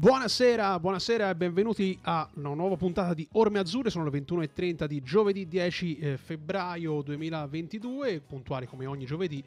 Buonasera, buonasera e benvenuti a una nuova puntata di Orme Azzurre. Sono le 21.30 di giovedì 10 eh, febbraio 2022, puntuali come ogni giovedì.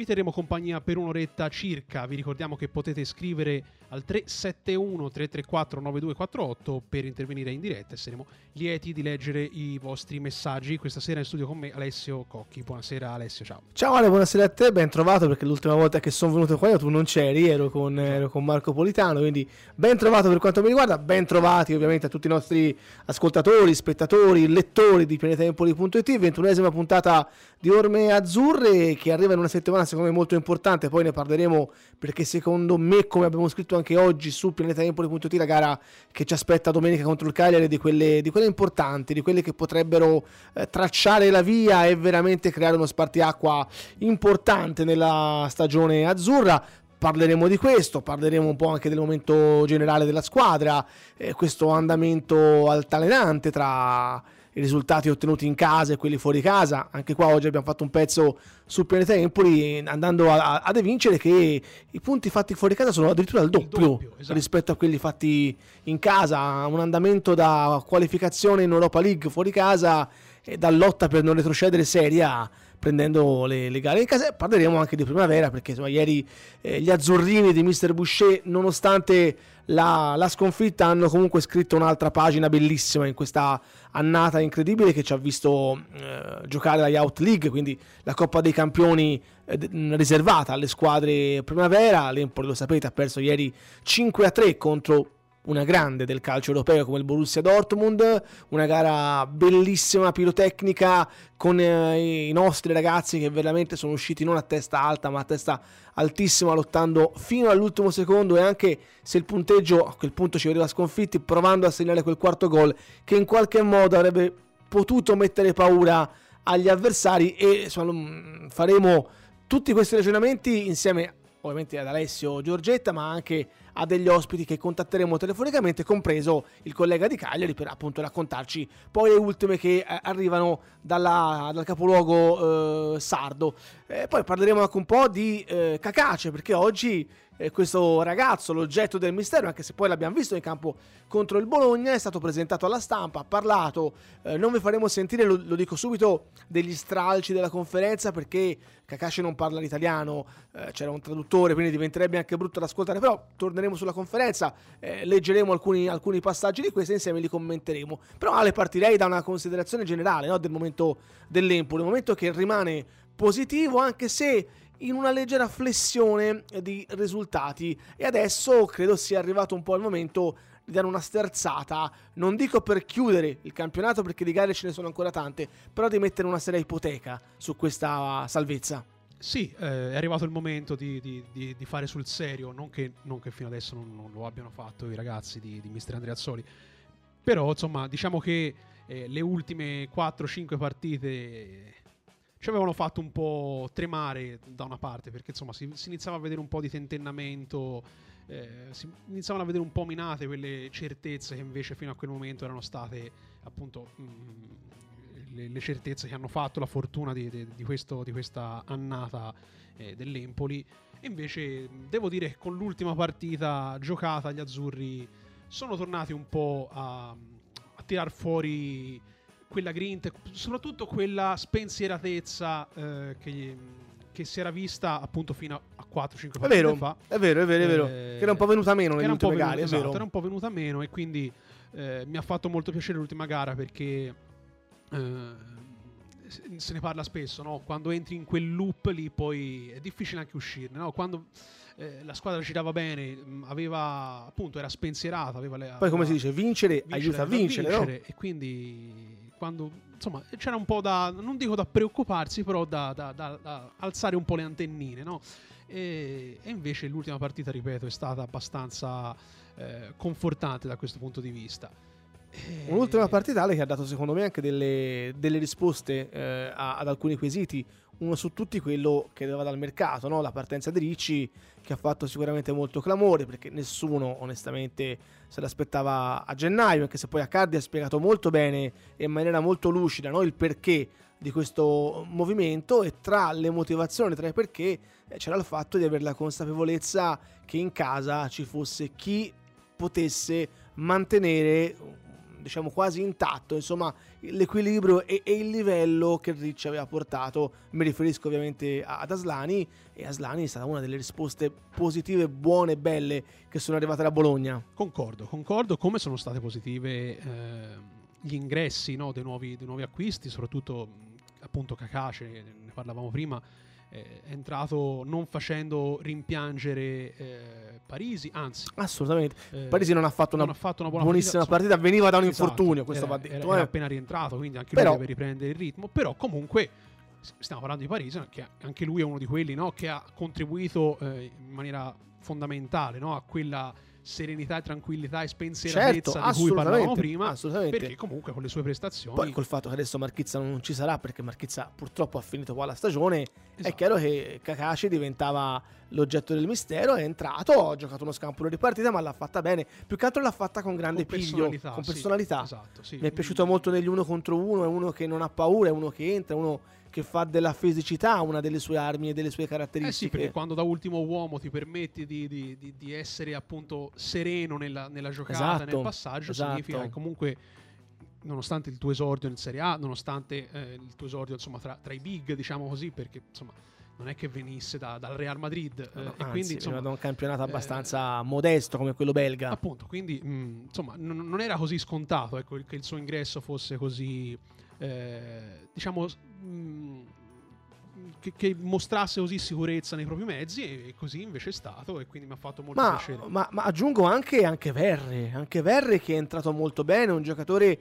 Vi terremo compagnia per un'oretta circa. Vi ricordiamo che potete scrivere al 371 334 9248 per intervenire in diretta e saremo lieti di leggere i vostri messaggi. Questa sera in studio con me Alessio Cocchi. Buonasera Alessio, ciao. Ciao Ale, buonasera a te, ben trovato perché l'ultima volta che sono venuto qua io tu non c'eri, ero con, ero con Marco Politano, quindi ben trovato per quanto mi riguarda, ben trovati ovviamente a tutti i nostri ascoltatori, spettatori, lettori di pianetempoli.it, ventunesima puntata di Orme Azzurre che arriva in una settimana secondo me molto importante, poi ne parleremo perché secondo me, come abbiamo scritto anche oggi su pianetempoli.it, la gara che ci aspetta domenica contro il Cagliari di quelle, di quelle importanti, di quelle che potrebbero eh, tracciare la via e veramente creare uno spartiacqua importante nella stagione azzurra. Parleremo di questo, parleremo un po' anche del momento generale della squadra, eh, questo andamento altalenante tra i risultati ottenuti in casa e quelli fuori casa. Anche qua oggi abbiamo fatto un pezzo sul pianeta Empoli andando a, a, ad evincere che i punti fatti fuori casa sono addirittura il doppio, il doppio esatto. rispetto a quelli fatti in casa. Un andamento da qualificazione in Europa League fuori casa e da lotta per non retrocedere seria prendendo le, le, gare in casa. Parleremo anche di primavera perché insomma, ieri eh, gli azzurrini di Mister Boucher, nonostante la, la, sconfitta, hanno comunque scritto un'altra pagina bellissima in questa annata incredibile che ci ha visto eh, giocare la Youth League, quindi la Coppa dei Campioni eh, riservata alle squadre primavera. L'Empoli, lo sapete, ha perso ieri 5 a 3 contro una grande del calcio europeo come il Borussia Dortmund, una gara bellissima, pirotecnica, con eh, i nostri ragazzi che veramente sono usciti non a testa alta ma a testa altissima lottando fino all'ultimo secondo. E anche se il punteggio a quel punto ci vedeva sconfitti provando a segnare quel quarto gol che in qualche modo avrebbe potuto mettere paura agli avversari. E insomma, faremo tutti questi ragionamenti insieme ovviamente ad Alessio Giorgetta ma anche a degli ospiti che contatteremo telefonicamente, compreso il collega di Cagliari, per appunto raccontarci poi le ultime che eh, arrivano dalla, dal capoluogo eh, sardo. Eh, poi parleremo anche un po' di eh, Cacace, perché oggi eh, questo ragazzo, l'oggetto del mistero, anche se poi l'abbiamo visto in campo contro il Bologna, è stato presentato alla stampa, ha parlato, eh, non vi faremo sentire, lo, lo, dico subito, degli stralci della conferenza perché Kakashi non parla l'italiano, eh, c'era un traduttore, quindi diventerebbe anche brutto da ascoltare, però torneremo sulla conferenza, eh, leggeremo alcuni, alcuni, passaggi di questa e insieme li commenteremo. Però Ale partirei da una considerazione generale no, del momento dell'Empoli, un momento che rimane positivo anche se in una leggera flessione di risultati e adesso credo sia arrivato un po' il momento di dare una sterzata, non dico per chiudere il campionato perché di gare ce ne sono ancora tante, però di mettere una seria ipoteca su questa salvezza. Sì, eh, è arrivato il momento di, di, di, di, fare sul serio, non che, non che fino adesso non, non, lo abbiano fatto i ragazzi di, Mister Andreazzoli, però insomma diciamo che eh, le ultime 4-5 partite ci avevano fatto un po' tremare da una parte perché insomma si, si iniziava a vedere un po' di tentennamento, eh, si iniziavano a vedere un po' minate quelle certezze che invece fino a quel momento erano state appunto mh, mm, le, le, certezze che hanno fatto la fortuna di, di, di, questo, di questa annata eh, dell'Empoli. E invece devo dire che con l'ultima partita giocata gli azzurri sono tornati un po' a, a tirar fuori quella grinta, soprattutto quella spensieratezza eh, che, che, si era vista appunto fino a 4-5 partite fa. È vero, è vero, è vero. Eh, che era un po' venuta meno nelle ultime venuta, gare, esatto, Era un po' venuta meno e quindi eh, mi ha fatto molto piacere l'ultima gara perché eh, se ne parla spesso, no? Quando entri in quel loop lì poi è difficile anche uscirne, no? Quando eh, la squadra girava bene, aveva appunto era spensierata, aveva le, Poi come si dice, vincere, vincere aiuta a vincere, vincere no? e quindi quando insomma c'era un po' da, non dico da preoccuparsi, però da, da, da alzare un po' le antennine, no? E, e, invece l'ultima partita, ripeto, è stata abbastanza eh, confortante da questo punto di vista. E... Un'ultima partita che ha dato secondo me anche delle, delle risposte eh, ad alcuni quesiti uno su tutti quello che arriva dal mercato, no? la partenza di Ricci che ha fatto sicuramente molto clamore perché nessuno onestamente se l'aspettava a gennaio, anche se poi Accardi ha spiegato molto bene e in maniera molto lucida no? il perché di questo movimento e tra le motivazioni, tra i perché, eh, c'era il fatto di avere la consapevolezza che in casa ci fosse chi potesse mantenere diciamo quasi intatto insomma l'equilibrio e, e, il livello che Ricci aveva portato. Mi riferisco ovviamente ad Aslani e Aslani è stata una delle risposte positive buone e belle che sono arrivate da Bologna. Concordo concordo come sono state positive eh, gli ingressi no, dei, nuovi, dei, nuovi, acquisti soprattutto appunto Cacace ne parlavamo prima è entrato non facendo rimpiangere eh, Parisi, anzi assolutamente. Eh, Parisi non ha fatto una, ha fatto una buonissima partita, partita, veniva da un esatto, infortunio, questo era, va detto. Era, eh. era appena rientrato, quindi anche però, lui deve riprendere il ritmo, però comunque stiamo parlando di Parisi, che anche lui è uno di quelli no, che ha contribuito eh, in maniera fondamentale no, a quella serenità e tranquillità e spensieratezza certo, di cui parlavamo prima assolutamente. perché comunque con le sue prestazioni poi col fatto che adesso Marchizza non ci sarà perché Marchizza purtroppo ha finito qua la stagione esatto. è chiaro che Kakashi diventava l'oggetto del mistero è entrato ha giocato uno scampolo di partita ma l'ha fatta bene più che altro l'ha fatta con grande con piglio con personalità sì, esatto, sì. mi è piaciuto molto negli uno contro uno è uno che non ha paura è uno che entra è uno che fa della fisicità una delle sue armi e delle sue caratteristiche. Eh sì, perché quando da ultimo uomo ti permetti di, di, di, di essere appunto sereno nella, nella giocata, esatto, nel passaggio, esatto. significa che comunque nonostante il tuo esordio in Serie A, nonostante eh, il tuo esordio insomma, tra, tra, i big, diciamo così, perché insomma non è che venisse da, dal Real Madrid eh, no, e anzi, quindi insomma da un campionato abbastanza eh, modesto come quello belga. Appunto, quindi mh, mm, insomma n- non era così scontato ecco, che il suo ingresso fosse così eh, diciamo mh, mm, che, che, mostrasse così sicurezza nei propri mezzi e così invece è stato e quindi mi ha fatto molto ma, piacere. Ma, ma, aggiungo anche, anche Verre, anche Verre che è entrato molto bene, un giocatore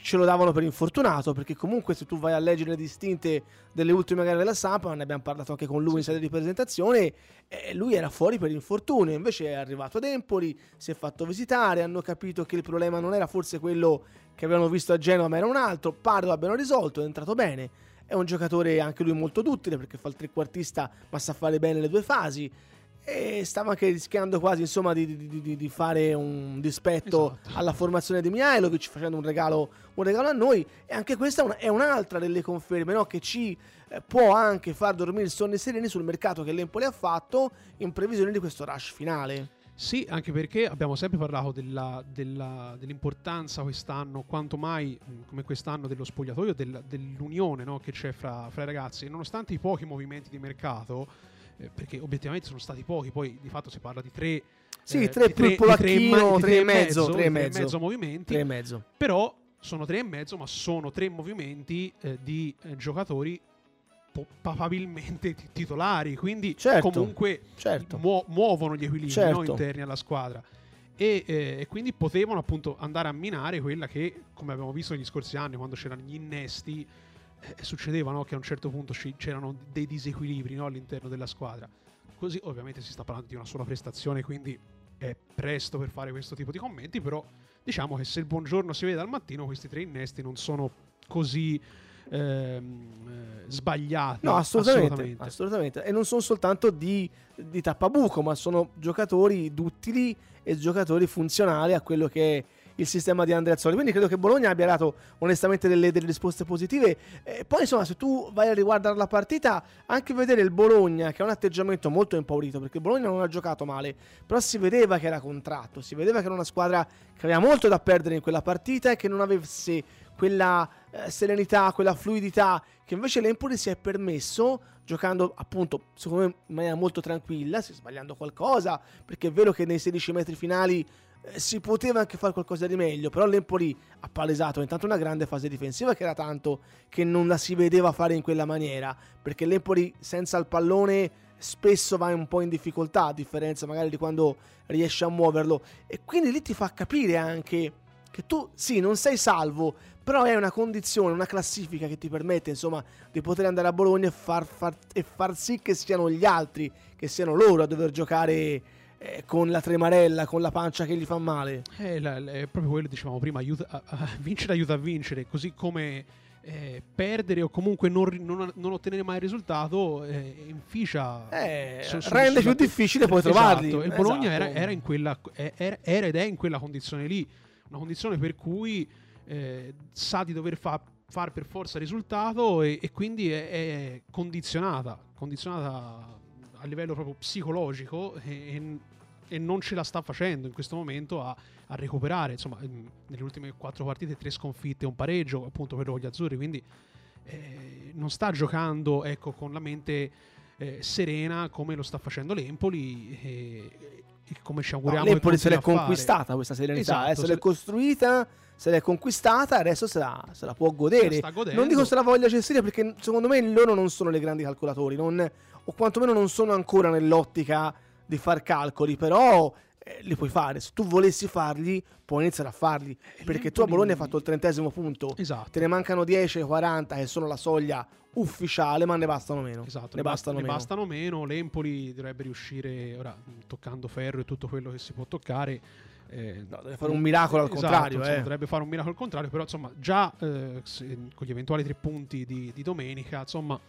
ce lo davano per infortunato perché comunque se tu vai a leggere le distinte delle ultime gare della Sampa, ne abbiamo parlato anche con lui in sede di presentazione, eh, lui era fuori per infortunio, invece è arrivato ad Empoli, si è fatto visitare, hanno capito che il problema non era forse quello che avevano visto a Genova ma era un altro, lo abbiano risolto, è entrato bene è un giocatore anche lui molto duttile perché fa il trequartista ma sa fare bene le due fasi. E stava anche rischiando quasi insomma, di, di, di, di, fare un dispetto esatto. alla formazione di Mihailovic facendo un regalo, un regalo, a noi. E anche questa è, una, è un'altra delle conferme no? che ci eh, può anche far dormire sonni sereni sul mercato che l'Empoli ha fatto in previsione di questo rush finale. Sì, anche perché abbiamo sempre parlato della, della, dell'importanza quest'anno, quanto mai come quest'anno, dello spogliatoio, del, dell'unione no, che c'è fra, fra, i ragazzi. E nonostante i pochi movimenti di mercato, eh, perché obiettivamente sono stati pochi, poi di fatto si parla di tre. Sì, eh, tre più polacchino, tre, e mezzo, tre e mezzo, mezzo movimenti. Tre e mezzo. Però sono tre e mezzo, ma sono tre movimenti eh, di eh, giocatori probabilmente titolari, quindi certo, comunque certo. Muo- muovono gli equilibri certo. no, interni alla squadra. E, eh, e, quindi potevano appunto andare a minare quella che, come abbiamo visto negli scorsi anni, quando c'erano gli innesti, eh, succedeva no, che a un certo punto c- c'erano dei disequilibri no, all'interno della squadra. Così ovviamente si sta parlando di una sola prestazione, quindi è presto per fare questo tipo di commenti, però diciamo che se il buongiorno si vede al mattino, questi tre innesti non sono così ehm, eh, sbagliati. No, assolutamente, assolutamente, assolutamente. E non sono soltanto di, di tappabuco, ma sono giocatori duttili e giocatori funzionali a quello che è il sistema di Andrea Azzoli. Quindi credo che Bologna abbia dato onestamente delle, delle risposte positive. E poi, insomma, se tu vai a riguardare la partita, anche vedere il Bologna che ha un atteggiamento molto impaurito, perché Bologna non ha giocato male, però si vedeva che era contratto, si vedeva che era una squadra che aveva molto da perdere in quella partita e che non avesse quella eh, serenità, quella fluidità che invece l'Empoli si è permesso giocando appunto secondo me in maniera molto tranquilla, si sbagliando qualcosa, perché è vero che nei 16 metri finali eh, si poteva anche fare qualcosa di meglio, però l'Empoli ha palesato intanto una grande fase difensiva che era tanto che non la si vedeva fare in quella maniera, perché l'Empoli senza il pallone spesso va un po' in difficoltà, a differenza magari di quando riesce a muoverlo. E quindi lì ti fa capire anche che tu sì, non sei salvo, però è una condizione, una classifica che ti permette insomma di poter andare a Bologna e far, far, e far sì che siano gli altri, che siano loro a dover giocare eh, con la tremarella, con la pancia che gli fa male. Eh, la, la, è proprio quello che dicevamo prima, aiuta, a, a, vincere aiuta a vincere, così come eh, perdere o comunque non, non, non, ottenere mai il risultato eh, inficia eh, su, su, rende più difficile poi esatto. trovarli il Bologna esatto. era, era, in quella, era, era, ed è in quella condizione lì una condizione per cui eh, sa di dover fa- fare per forza risultato e, e quindi è, è, condizionata, condizionata a livello proprio psicologico e, e non ce la sta facendo in questo momento a, a recuperare. Insomma, nelle ultime quattro partite, tre sconfitte e un pareggio, appunto per gli azzurri. Quindi eh, non sta giocando ecco, con la mente eh, serena come lo sta facendo l'Empoli. E, e come ci auguriamo. No, L'Empoli se l'è conquistata questa serenità, esatto, eh, se, se l'è costruita se l'è conquistata, adesso se la, se la può godere. Non dico se la voglia gestire perché secondo me loro non sono dei grandi calcolatori, non, o quantomeno non sono ancora nell'ottica di far calcoli, però eh, li puoi fare. Se tu volessi farli, puoi iniziare a farli. Eh, perché tu a Bologna hai fatto il trentesimo punto, esatto. te ne mancano 10 40 che sono la soglia ufficiale, ma ne bastano meno. Esatto, ne, bastano, ne meno. bastano meno. L'Empoli dovrebbe riuscire, ora toccando ferro e tutto quello che si può toccare. Eh, no, deve fare un miracolo al esatto, contrario. Insomma, eh. Dovrebbe fare un miracolo al contrario, però insomma, già eh, se, con gli eventuali tre punti di, di domenica, insomma,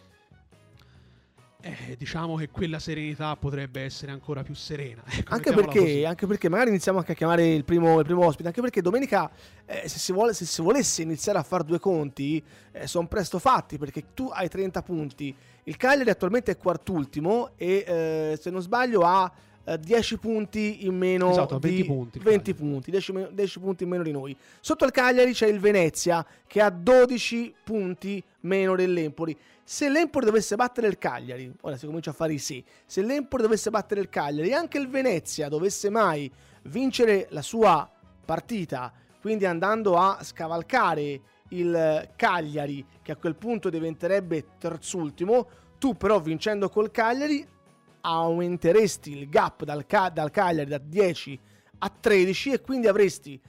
eh, diciamo che quella serenità potrebbe essere ancora più serena. Ecco, anche, perché, anche, perché, magari iniziamo anche a chiamare il primo, il primo ospite, anche perché domenica eh, se, si vuole, se, si volesse iniziare a fare due conti eh, sono presto fatti perché tu hai 30 punti, il Cagliari attualmente è quartultimo e eh, se non sbaglio ha 10 eh, punti in meno esatto, di 20 punti, 20 punti 10, 10, punti in meno di noi. Sotto il Cagliari c'è il Venezia che ha 12 punti meno dell'Empoli. Se l'Empoli dovesse battere il Cagliari, ora si comincia a fare i sì, se l'Empoli dovesse battere il Cagliari e anche il Venezia dovesse mai vincere la sua partita, quindi andando a scavalcare il Cagliari che a quel punto diventerebbe terzultimo, tu però vincendo col Cagliari aumenteresti il gap dal, dal Cagliari da 10 a 13 e quindi avresti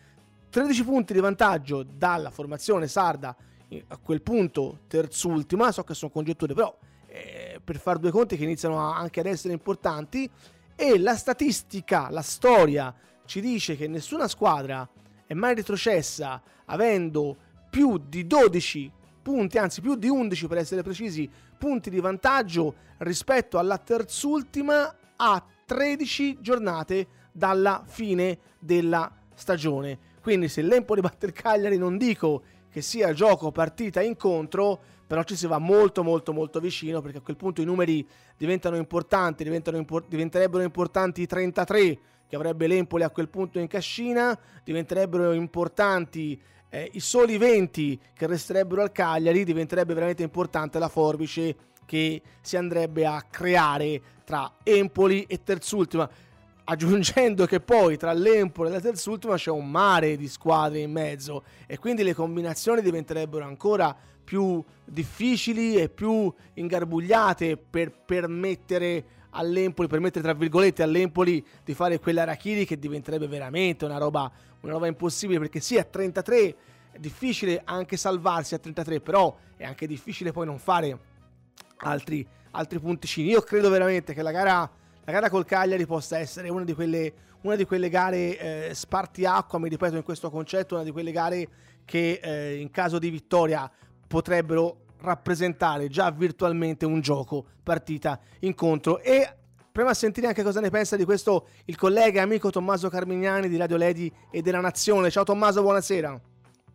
13 punti di vantaggio dalla formazione sarda a quel punto terzultima, so che sono congetture, però eh, per fare due conti che iniziano a, anche ad essere importanti e la statistica, la storia ci dice che nessuna squadra è mai retrocessa avendo più di 12 punti, anzi più di 11 per essere precisi, punti di vantaggio rispetto alla terzultima a 13 giornate dalla fine della stagione. Quindi se l'Empoli batte il Cagliari non dico che sia gioco, partita, incontro, però ci si va molto molto molto vicino perché a quel punto i numeri diventano importanti, diventano impor- diventerebbero importanti i 33 che avrebbe l'Empoli a quel punto in cascina, diventerebbero importanti eh, i soli 20 che resterebbero al Cagliari, diventerebbe veramente importante la forbice che si andrebbe a creare tra Empoli e terzultima. Aggiungendo che poi tra l'Empoli e la terzultima c'è un mare di squadre in mezzo e quindi le combinazioni diventerebbero ancora più difficili e più ingarbugliate per permettere all'Empoli, permettere tra virgolette all'Empoli di fare quella Rachiri che diventerebbe veramente una roba, una roba impossibile perché sì a 33 è difficile anche salvarsi a 33 però è anche difficile poi non fare altri, altri punticini. Io credo veramente che la gara la gara col Cagliari possa essere una di quelle, una di quelle gare eh, spartiacqua, mi ripeto in questo concetto, una di quelle gare che eh, in caso di vittoria potrebbero rappresentare già virtualmente un gioco, partita, incontro e prima a sentire anche cosa ne pensa di questo il collega e amico Tommaso Carmignani di Radio Ledi e della Nazione. Ciao Tommaso, buonasera.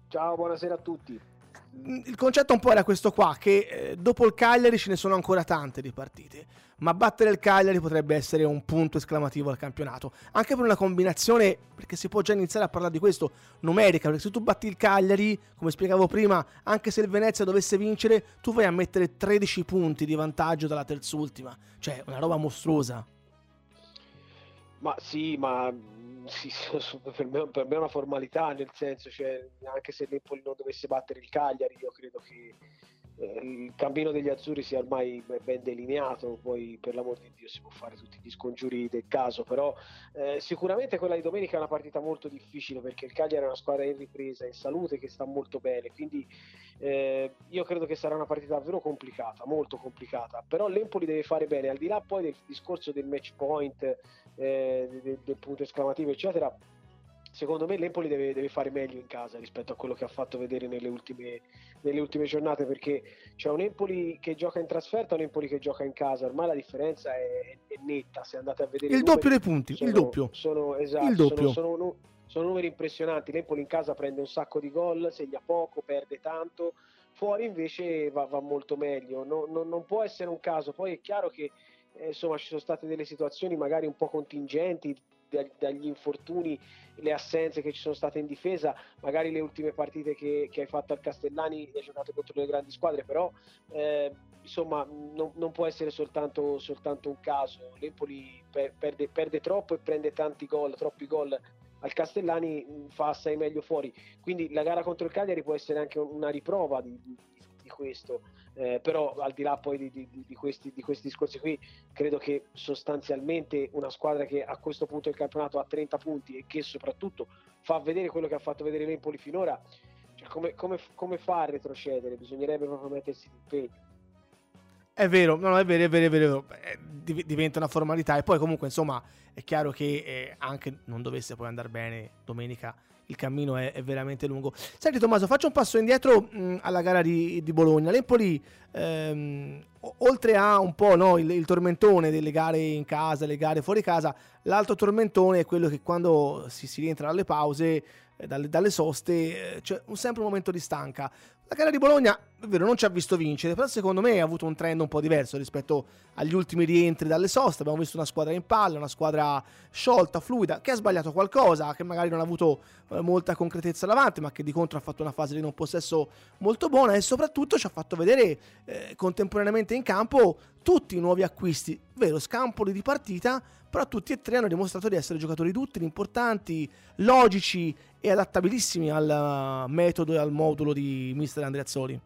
Ciao, buonasera a tutti il concetto un po' era questo qua, che eh, dopo il Cagliari ce ne sono ancora tante di partite, ma battere il Cagliari potrebbe essere un punto esclamativo al campionato, anche per una combinazione, perché si può già iniziare a parlare di questo, numerica, perché se tu batti il Cagliari, come spiegavo prima, anche se il Venezia dovesse vincere, tu vai a mettere 13 punti di vantaggio dalla terzultima, cioè una roba mostruosa. Ma sì, ma sì, per, me, per, me, è una formalità, nel senso, cioè, anche se l'Empoli non dovesse battere il Cagliari, io credo che il cammino degli azzurri sia ormai ben delineato, poi per l'amor di Dio si può fare tutti gli scongiuri del caso, però eh, sicuramente quella di domenica è una partita molto difficile perché il Cagliari è una squadra in ripresa, in salute, che sta molto bene, quindi eh, io credo che sarà una partita davvero complicata, molto complicata, però l'Empoli deve fare bene, al di là poi del discorso del match point, eh, del, del punto esclamativo, eccetera secondo me l'Empoli deve, deve, fare meglio in casa rispetto a quello che ha fatto vedere nelle ultime, nelle ultime, giornate perché c'è un Empoli che gioca in trasferta e un Empoli che gioca in casa. Ormai la differenza è, è netta se andate a vedere il doppio dei punti sono, il doppio. sono, esatto, il doppio. Sono, sono, sono, numeri impressionanti. l'Empoli in casa prende un sacco di gol segna poco, perde tanto. Fuori invece va, va molto meglio. No, no, non può essere un caso. Poi è chiaro che eh, insomma ci sono state delle situazioni magari un po' contingenti dagli infortuni, le assenze che ci sono state in difesa, magari le ultime partite che, che hai fatto al Castellani hai giocato contro le grandi squadre, però eh, insomma non, non, può essere soltanto, soltanto un caso. L'Empoli per, perde, perde, troppo e prende tanti gol, troppi gol al Castellani mm, fa assai meglio fuori. Quindi la gara contro il Cagliari può essere anche una riprova di, di, questo. Eh, però al di là poi di, di, di, questi, di, questi, discorsi qui credo che sostanzialmente una squadra che a questo punto del campionato ha 30 punti e che soprattutto fa vedere quello che ha fatto vedere l'Empoli finora cioè come, come, come fa a retrocedere? bisognerebbe proprio mettersi d'impegno è vero, no, no, è vero, è vero, è vero, è vero. diventa una formalità e poi comunque insomma è chiaro che eh, anche non dovesse poi andare bene domenica il cammino è, è, veramente lungo. Senti Tommaso, faccio un passo indietro mh, alla gara di, di Bologna. L'Empoli, ehm, oltre a un po' no, il, il, tormentone delle gare in casa, le gare fuori casa, l'altro tormentone è quello che quando si, si rientra dalle pause, eh, dalle, dalle, soste, eh, c'è sempre un momento di stanca. La gara di Bologna, è vero, non ci ha visto vincere, però secondo me ha avuto un trend un po' diverso rispetto agli ultimi rientri dalle soste. Abbiamo visto una squadra in palla, una squadra sciolta, fluida, che ha sbagliato qualcosa, che magari non ha avuto eh, molta concretezza davanti, ma che di contro ha fatto una fase di non possesso molto buona e soprattutto ci ha fatto vedere eh, contemporaneamente in campo tutti i nuovi acquisti, vero, scampoli di partita, però tutti e tre hanno dimostrato di essere giocatori duttili, importanti, logici e adattabilissimi al metodo e al modulo di mister Andreazzoli.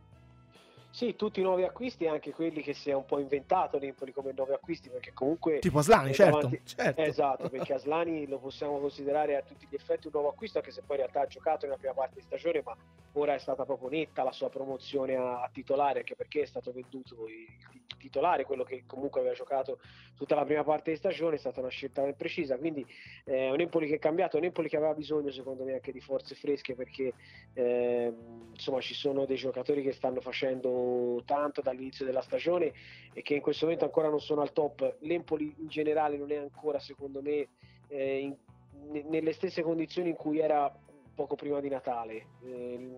Sì, tutti i nuovi acquisti, anche quelli che si è un po' inventato l'Empoli come nuovi acquisti, perché comunque... Tipo Aslani, certo, davanti... certo. Esatto, perché Aslani lo possiamo considerare a tutti gli effetti un nuovo acquisto, anche se poi in realtà ha giocato nella prima parte di stagione, ma ora è stata proprio netta la sua promozione a, a titolare, anche perché è stato venduto il, il, titolare, quello che comunque aveva giocato tutta la prima parte di stagione, è stata una scelta ben precisa, quindi è eh, un Empoli che è cambiato, un Empoli che aveva bisogno secondo me anche di forze fresche, perché eh, insomma ci sono dei giocatori che stanno facendo tanto dall'inizio della stagione e che in questo momento ancora non sono al top. L'Empoli in generale non è ancora, secondo me, eh, in, nelle stesse condizioni in cui era poco prima di Natale. Eh,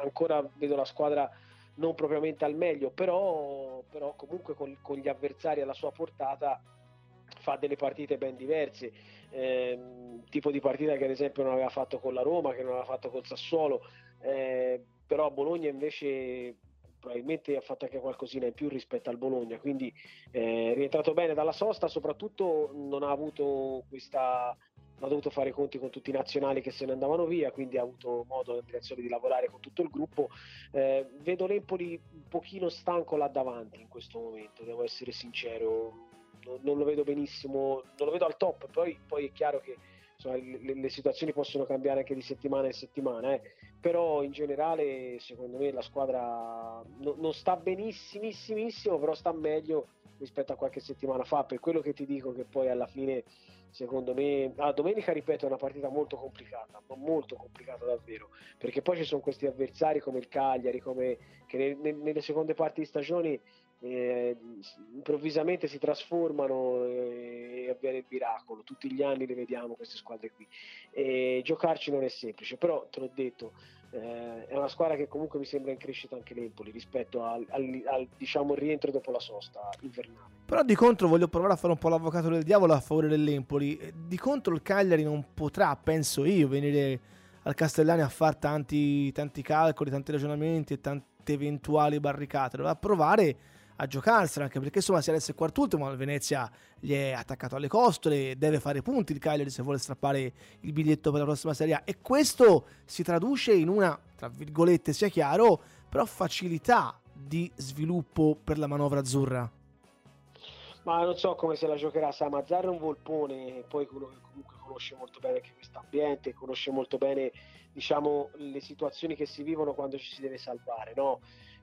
ancora vedo la squadra non propriamente al meglio, però, però comunque con, con, gli avversari alla sua portata fa delle partite ben diverse. Eh, tipo di partita che ad esempio non aveva fatto con la Roma, che non aveva fatto col Sassuolo, eh, però Bologna invece probabilmente ha fatto anche qualcosina in più rispetto al Bologna, quindi eh, è rientrato bene dalla sosta, soprattutto non ha avuto questa ha dovuto fare i conti con tutti i nazionali che se ne andavano via, quindi ha avuto modo di lavorare con tutto il gruppo. Eh, vedo l'Empoli un pochino stanco là davanti in questo momento, devo essere sincero, non, non lo vedo benissimo, non lo vedo al top, poi, poi è chiaro che insomma, le, le, situazioni possono cambiare anche di settimana in settimana, eh. però in generale secondo me la squadra no, non sta benissimissimo, però sta meglio rispetto a qualche settimana fa, per quello che ti dico che poi alla fine secondo me ah, domenica ripeto è una partita molto complicata ma molto complicata davvero perché poi ci sono questi avversari come il Cagliari come, che ne, nelle seconde parti di stagione eh, improvvisamente si trasformano e avviene il miracolo. Tutti gli anni le vediamo queste squadre qui. E giocarci non è semplice, però te l'ho detto. Eh, è una squadra che comunque mi sembra in crescita anche l'Empoli rispetto al, al, al diciamo, rientro dopo la sosta invernale. Però di contro voglio provare a fare un po' l'avvocato del diavolo a favore dell'Empoli. Di contro il Cagliari non potrà, penso io, venire al Castellani a fare tanti, tanti calcoli, tanti ragionamenti e tante eventuali barricate. Dovrà provare a giocarsela, anche perché insomma si è quart'ultimo, il Venezia gli è attaccato alle costole, deve fare punti il Cagliari se vuole strappare il biglietto per la prossima Serie A e questo si traduce in una, tra virgolette sia chiaro, però facilità di sviluppo per la manovra azzurra. Ma non so come se la giocherà Samazzar è un volpone, poi comunque conosce molto bene anche questo ambiente, conosce molto bene diciamo, le situazioni che si vivono quando ci si deve salvare, no?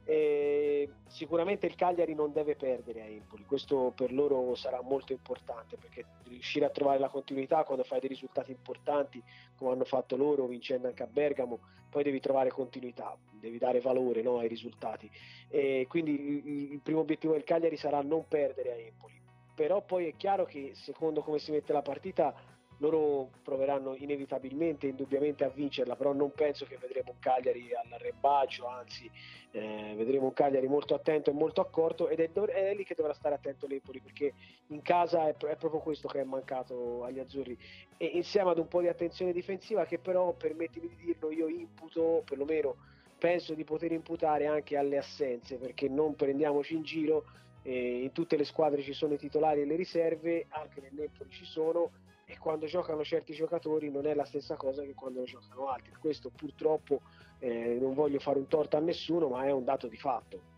Eh, sicuramente il Cagliari non deve perdere a Empoli, questo per loro sarà molto importante perché riuscire a trovare la continuità quando fai dei risultati importanti come hanno fatto loro vincendo anche a Bergamo, poi devi trovare continuità, devi dare valore no, ai risultati. E quindi il primo obiettivo del Cagliari sarà non perdere a Empoli, però poi è chiaro che secondo come si mette la partita loro proveranno inevitabilmente, indubbiamente a vincerla, però non penso che vedremo un Cagliari all'arrembaggio, anzi eh, vedremo un Cagliari molto attento e molto accorto ed è, è, lì che dovrà stare attento l'Empoli perché in casa è, è, proprio questo che è mancato agli azzurri. E insieme ad un po' di attenzione difensiva che però, permettimi di dirlo, io imputo, perlomeno penso di poter imputare anche alle assenze perché non prendiamoci in giro, eh, in tutte le squadre ci sono i titolari e le riserve, anche nell'Empoli ci sono e quando giocano certi giocatori non è la stessa cosa che quando giocano altri. Questo purtroppo eh, non voglio fare un torto a nessuno, ma è un dato di fatto.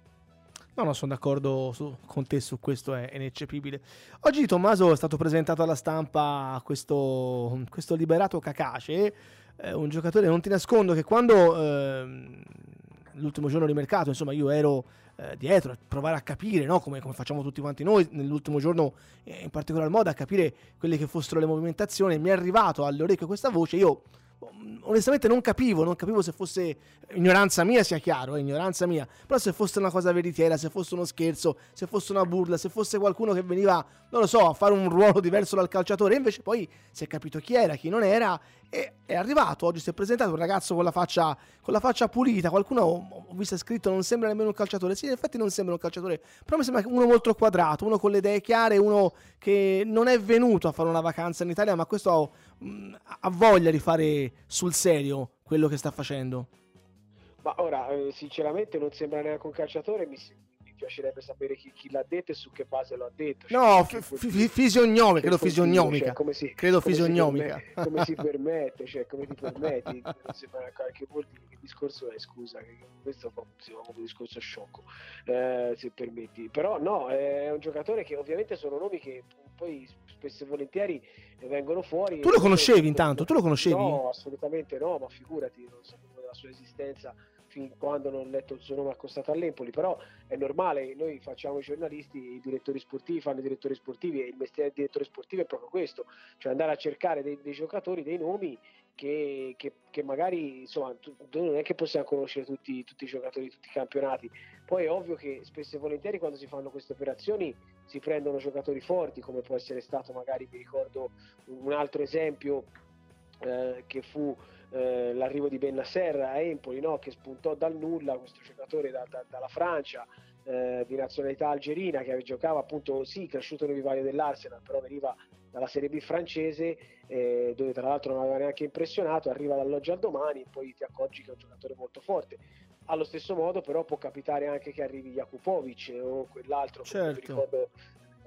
No, no, sono d'accordo su, con te su questo, è, è ineccepibile. Oggi Tommaso è stato presentato alla stampa questo, questo liberato Cacace, eh, un giocatore, non ti nascondo che quando eh, l'ultimo giorno di mercato, insomma, io ero eh, dietro, provare a capire, no? come, come, facciamo tutti quanti noi, nell'ultimo giorno eh, in particolar modo, a capire quelle che fossero le movimentazioni. Mi è arrivato all'orecchio questa voce, io onestamente non capivo, non capivo se fosse ignoranza mia, sia chiaro, è ignoranza mia, però se fosse una cosa veritiera, se fosse uno scherzo, se fosse una burla, se fosse qualcuno che veniva, non lo so, a fare un ruolo diverso dal calciatore, invece poi si è capito chi era, chi non era e è arrivato, oggi si è presentato un ragazzo con la faccia, con la faccia pulita, qualcuno ho visto scritto non sembra nemmeno un calciatore, sì in effetti non sembra un calciatore, però mi sembra uno molto quadrato, uno con le idee chiare, uno che non è venuto a fare una vacanza in Italia, ma questo mh, ha voglia di fare sul serio quello che sta facendo. Ma ora, eh, sinceramente non sembra neanche un calciatore, mi, piacerebbe sapere chi, chi, l'ha detto e su che base lo ha detto. Cioè, no, f- f- fisionomica, credo fisionomica. Cioè, come si, credo come fisionomica. Si come si permette, cioè come ti permetti? Non sembra che vuol dire che discorso è, scusa, che questo è un discorso sciocco, eh, se permetti. Però no, è un giocatore che ovviamente sono nomi che poi spesso e volentieri vengono fuori. Tu lo conoscevi intanto? Tu lo conoscevi? No, assolutamente no, ma figurati, non sapevo della sua esistenza fin quando non ho letto il suo nome accostato all'Empoli, però è normale, noi facciamo i giornalisti, i direttori sportivi fanno i direttori sportivi e il mestiere del direttore sportivo è proprio questo, cioè andare a cercare dei, dei giocatori, dei nomi che, che, che, magari insomma tu, non è che possiamo conoscere tutti, tutti, i giocatori di tutti i campionati. Poi è ovvio che spesso e volentieri quando si fanno queste operazioni si prendono giocatori forti, come può essere stato magari, vi ricordo un altro esempio eh, che fu eh, l'arrivo di Bennasser a Empoli, no? che spuntò dal nulla questo giocatore da, da, dalla Francia eh, di nazionalità algerina che giocava appunto, sì, cresciuto nel vivaio dell'Arsenal, però veniva dalla Serie B francese, eh, dove tra l'altro non aveva neanche impressionato, arriva dall'oggi al domani, poi ti accorgi che è un giocatore molto forte. Allo stesso modo, però, può capitare anche che arrivi Jakupovic o quell'altro, certo. ricordo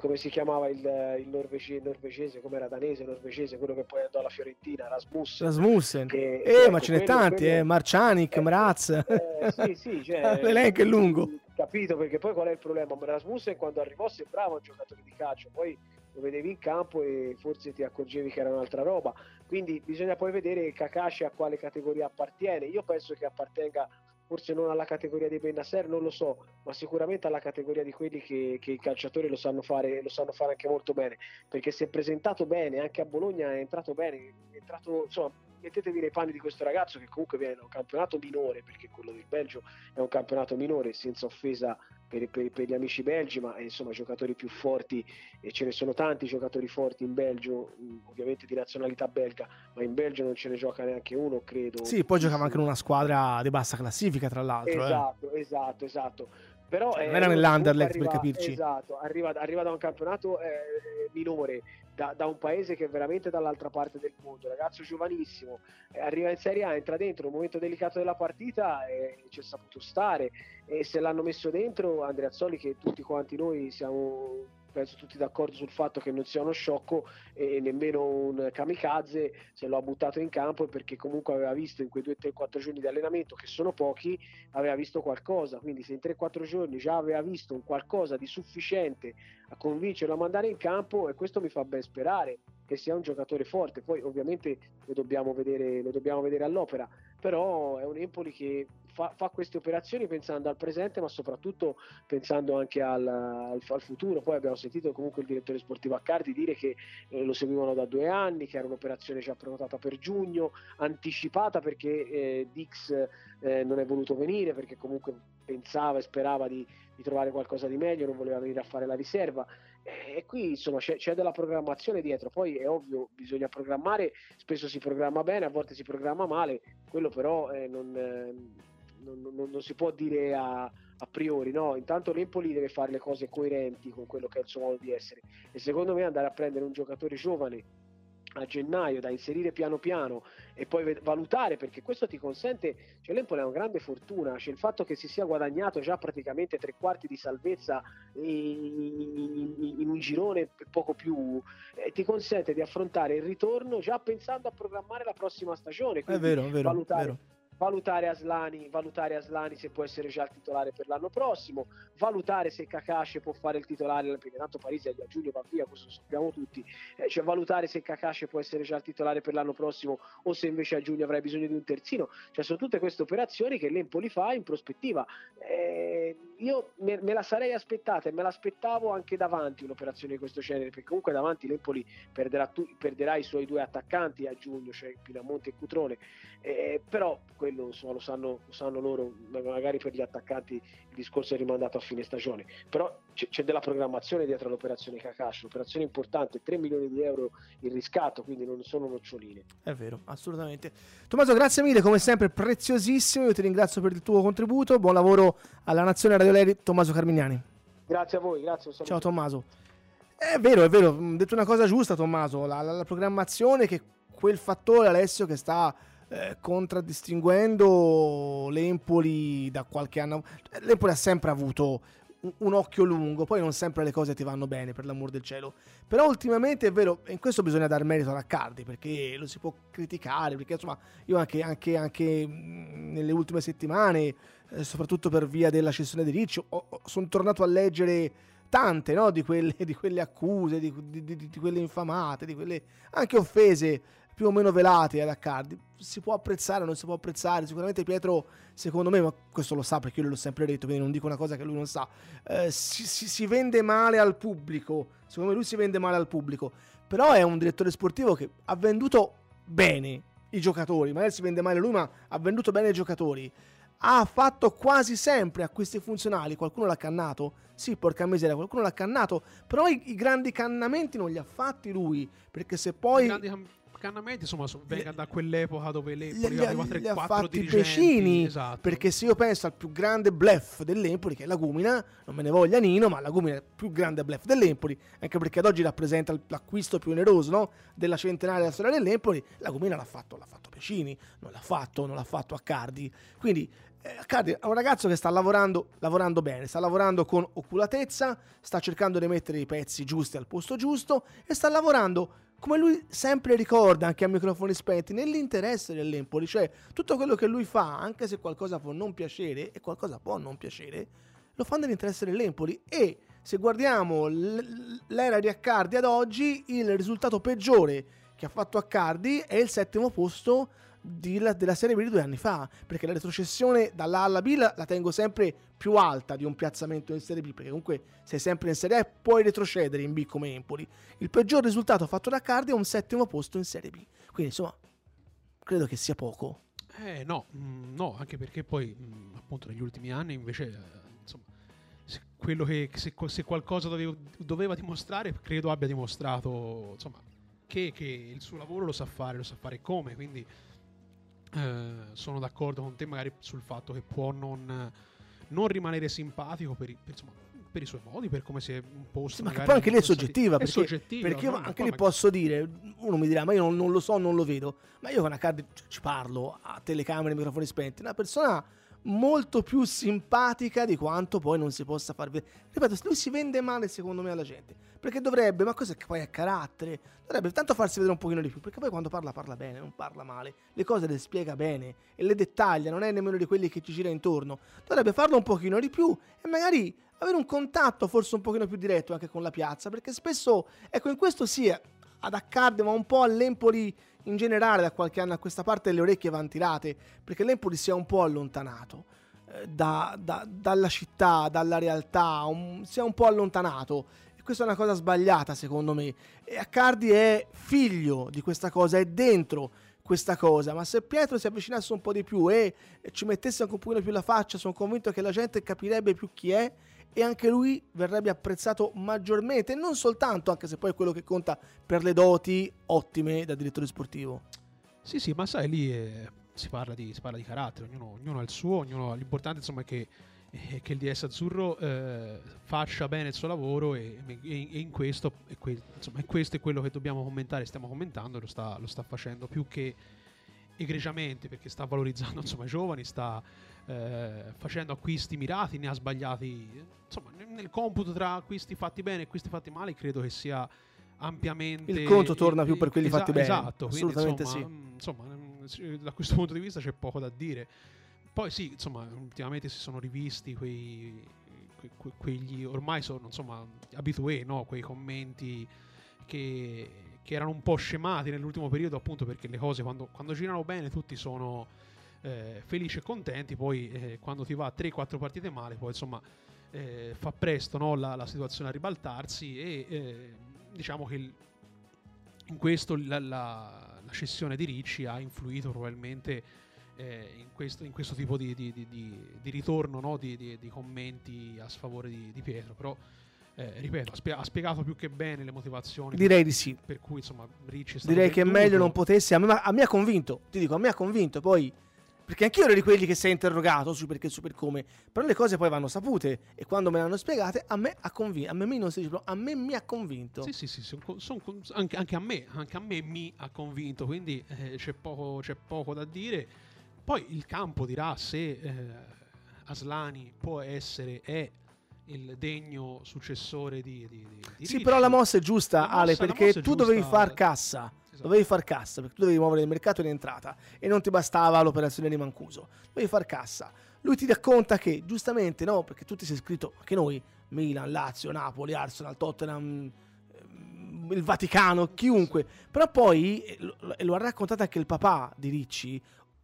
come si chiamava il, il norvegese, norvegese, come era danese, norvegese, quello che poi andò alla Fiorentina, Rasmussen. Rasmussen. Che, eh, ecco, ma ce n'è tanti, quello, eh, Marcianic, eh, Mraz. Eh, sì, sì, cioè, l'elenco è lungo. Capito, perché poi qual è il problema? Rasmussen quando arrivò sembrava un giocatore di calcio, poi lo vedevi in campo e forse ti accorgevi che era un'altra roba. Quindi bisogna poi vedere Kakashi a quale categoria appartiene. Io penso che appartenga forse non alla categoria dei Benasser, non lo so, ma sicuramente alla categoria di quelli che, che, i calciatori lo sanno, fare, lo sanno fare anche molto bene, perché si è presentato bene, anche a Bologna è entrato bene, è entrato, insomma, mettetevi nei panni di questo ragazzo che comunque viene da un campionato minore, perché quello del Belgio è un campionato minore, senza offesa per, per, per, gli amici belgi, ma eh, insomma giocatori più forti, e ce ne sono tanti giocatori forti in Belgio, ovviamente di nazionalità belga, ma in Belgio non ce ne gioca neanche uno, credo. Sì, poi giocava anche in una squadra di bassa classifica, tra l'altro. Eh. Esatto, eh. esatto, esatto. Però, cioè, non era nell'Underlecht per capirci. Esatto, arriva, arriva da un campionato eh, minore, da, da, un paese che è veramente dall'altra parte del mondo, ragazzo giovanissimo, eh, arriva in Serie A, entra dentro, un momento delicato della partita e ci è saputo stare. E se l'hanno messo dentro Andrea Zoli che tutti quanti noi siamo penso tutti d'accordo sul fatto che non sia uno sciocco e nemmeno un kamikaze se lo ha buttato in campo perché comunque aveva visto in quei 2-3-4 giorni di allenamento che sono pochi aveva visto qualcosa. Quindi se in 3-4 giorni già aveva visto un qualcosa di sufficiente a convincerlo a mandare in campo e questo mi fa ben sperare che sia un giocatore forte. Poi ovviamente lo dobbiamo vedere, lo dobbiamo vedere all'opera però è un Empoli che fa, fa, queste operazioni pensando al presente ma soprattutto pensando anche al, al, al, futuro. Poi abbiamo sentito comunque il direttore sportivo Accardi dire che eh, lo seguivano da due anni che era un'operazione già prenotata per giugno anticipata perché eh, Dix eh, non è voluto venire perché comunque pensava e sperava di, di, trovare qualcosa di meglio non voleva venire a fare la riserva E qui insomma c'è, c'è, della programmazione dietro, poi è ovvio, bisogna programmare, spesso si programma bene, a volte si programma male, quello però eh, non, eh, non, non, non, si può dire a, a priori, no? Intanto l'Empoli deve fare le cose coerenti con quello che è il suo modo di essere. E secondo me andare a prendere un giocatore giovane a gennaio da inserire piano piano e poi valutare perché questo ti consente cioè l'Empoli è una grande fortuna c'è il fatto che si sia guadagnato già praticamente tre quarti di salvezza in, un girone poco più eh, ti consente di affrontare il ritorno già pensando a programmare la prossima stagione è vero, è vero, valutare, vero valutare Aslani, valutare Aslani se può essere già il titolare per l'anno prossimo, valutare se Kakashi può fare il titolare, perché tanto Parisi a giugno va via, questo lo sappiamo tutti, eh, cioè valutare se Kakashi può essere già il titolare per l'anno prossimo o se invece a giugno avrai bisogno di un terzino, cioè sono tutte queste operazioni che l'Empoli fa in prospettiva. Eh, io me, me, la sarei aspettata e me l'aspettavo anche davanti un'operazione di questo genere, perché comunque davanti l'Empoli perderà, tu, perderà i suoi due attaccanti a giugno, cioè Pinamonte e Cutrone, eh, però quello insomma, lo, sanno, lo, sanno, loro, magari per gli attaccanti il discorso è rimandato a fine stagione, però c'è, della programmazione dietro l'operazione Kakashi, l'operazione importante, 3 milioni di euro il riscatto, quindi non sono noccioline. È vero, assolutamente. Tommaso, grazie mille, come sempre preziosissimo, io ti ringrazio per il tuo contributo, buon lavoro alla Nazione Radio Leri, Tommaso Carmignani. Grazie a voi, grazie. Ciao Tommaso. È vero, è vero, hai detto una cosa giusta Tommaso, la, la, la programmazione che quel fattore Alessio che sta eh, contraddistinguendo l'Empoli da qualche anno. L'Empoli ha sempre avuto un, occhio lungo, poi non sempre le cose ti vanno bene, per l'amor del cielo. Però ultimamente è vero, in questo bisogna dar merito a Raccardi, perché lo si può criticare, perché insomma io anche, anche, anche nelle ultime settimane, eh, soprattutto per via della cessione di Riccio, sono tornato a leggere tante no? di, quelle, di, quelle, accuse, di, di, di, quelle infamate, di quelle anche offese più o meno velate ad Accardi. Si può apprezzare o non si può apprezzare. Sicuramente Pietro, secondo me, ma questo lo sa perché io l'ho sempre detto, quindi non dico una cosa che lui non sa. Eh, si, si, si, vende male al pubblico. Secondo me lui si vende male al pubblico. Però è un direttore sportivo che ha venduto bene i giocatori. Magari si vende male lui, ma ha venduto bene i giocatori ha fatto quasi sempre acquisti funzionali. Qualcuno l'ha cannato? Sì, porca miseria, qualcuno l'ha cannato. Però i, i grandi cannamenti non li ha fatti lui. Perché se poi. I grandi Cannamenti insomma venga da quell'epoca dove l'Empoli le, aveva 3 4 fatti Pescini, esatto. perché se io penso al più grande bluff dell'Empoli che è Lagumina, non me ne voglia Nino, ma Lagumina è il più grande bluff dell'Empoli, anche perché ad oggi rappresenta l'acquisto più oneroso no? della centenaria della storia dell'Empoli, Lagumina l'ha fatto, l'ha fatto Pescini, non l'ha fatto, non l'ha fatto Accardi. Quindi eh, Accardi è un ragazzo che sta lavorando, lavorando bene, sta lavorando con oculatezza, sta cercando di mettere i pezzi giusti al posto giusto e sta lavorando come lui sempre ricorda anche a microfoni spenti, nell'interesse dell'Empoli, cioè tutto quello che lui fa, anche se qualcosa può non piacere, e qualcosa può non piacere, lo fa nell'interesse dell'Empoli e se guardiamo l'era di Accardi ad oggi, il risultato peggiore che ha fatto Accardi è il settimo posto di, la, della Serie B di due anni fa, perché la retrocessione dalla A alla B la, la, tengo sempre più alta di un piazzamento in Serie B, perché comunque sei sempre in Serie A puoi retrocedere in B come Empoli. Il peggior risultato fatto da Cardi è un settimo posto in Serie B, quindi insomma credo che sia poco. Eh no, mm, no, anche perché poi mm, appunto negli ultimi anni invece... Eh, insomma, quello che se, se qualcosa doveva, doveva, dimostrare, credo abbia dimostrato insomma, che, che, il suo lavoro lo sa fare, lo sa fare come. Quindi eh, sono d'accordo con te magari sul fatto che può non, non rimanere simpatico per, per, insomma, per, i suoi modi, per come si è imposto. Sì, ma poi anche lei è soggettiva, perché, è soggettiva, perché io anche lì posso dire, uno mi dirà, ma io non, non, lo so, non lo vedo, ma io con card ci parlo a telecamere, microfoni spenti, una persona molto più simpatica di quanto poi non si possa far vedere. Ripeto, lui si vende male secondo me alla gente, perché dovrebbe, ma cosa che poi è carattere, dovrebbe tanto farsi vedere un pochino di più, perché poi quando parla parla bene, non parla male, le cose le spiega bene e le dettaglia, non è nemmeno di quelli che ci gira intorno, dovrebbe farlo un pochino di più e magari avere un contatto forse un pochino più diretto anche con la piazza, perché spesso, ecco in questo sì, ad Accade, ma un po' all'Empoli in generale da qualche anno a questa parte le orecchie vanno tirate perché l'Empoli si è un po' allontanato eh, da, da, dalla città, dalla realtà, un, si è un po' allontanato questa è una cosa sbagliata secondo me e Accardi è figlio di questa cosa, è dentro questa cosa, ma se Pietro si avvicinasse un po' di più e ci mettesse anche un pochino più la faccia, sono convinto che la gente capirebbe più chi è e anche lui verrebbe apprezzato maggiormente, non soltanto, anche se poi è quello che conta per le doti ottime da direttore sportivo. Sì, sì, ma sai, lì eh, si, parla di, si, parla di, carattere, ognuno, ognuno, ha il suo, ognuno, l'importante insomma è che, eh, che il DS Azzurro eh, faccia bene il suo lavoro e, e, e in questo, e que, insomma, questo è quello che dobbiamo commentare, stiamo commentando, lo sta, lo sta facendo più che egregiamente perché sta valorizzando insomma, i giovani, sta eh, facendo acquisti mirati, ne ha sbagliati. Insomma, nel computo tra acquisti fatti bene e acquisti fatti male, credo che sia ampiamente. Il conto torna più per quelli esa- fatti bene. Esatto, assolutamente quindi, insomma, sì. Insomma, da questo punto di vista c'è poco da dire. Poi sì, insomma, ultimamente si sono rivisti quei, que, quegli ormai sono insomma abitué, no? quei commenti che, che, erano un po' scemati nell'ultimo periodo, appunto perché le cose quando, quando girano bene tutti sono eh, felici e contenti, poi eh, quando ti va 3-4 partite male, poi insomma eh, fa presto no, la, la, situazione a ribaltarsi e eh, diciamo che il, in questo la, la, la, cessione di Ricci ha influito probabilmente eh, in questo, in, questo, tipo di, di, di, di ritorno no, di, commenti a sfavore di, Pietro, però eh, ripeto, ha, spie- ha, spiegato più che bene le motivazioni. Direi di sì. Per cui, insomma, Ricci è Direi che meglio non potesse. A me, a me, ha convinto. Ti dico, a me ha convinto. Poi perché anch'io ero di quelli che si è interrogato su perché su per come. Però le cose poi vanno sapute. E quando me le hanno spiegate, a me ha convinto. A me, non si dice, a me mi ha convinto. Sì, sì, sì. Son, son, anche, anche, a me, anche a me mi ha convinto. Quindi eh, c'è, poco, c'è, poco, da dire. Poi il campo dirà se eh, Aslani può essere, è il degno successore di, di, di Sì, però la mossa è giusta, mossa, Ale, perché tu giusta, dovevi far cassa esatto. dovevi far cassa perché tu dovevi muovere il mercato in entrata e non ti bastava l'operazione di Mancuso, dovevi far cassa. Lui ti racconta che giustamente no, perché tutti si è scritto anche noi, Milan, Lazio, Napoli, Arsenal, Tottenham, ehm, il Vaticano, chiunque, però poi, e lo ha raccontato anche il papà di Ricci,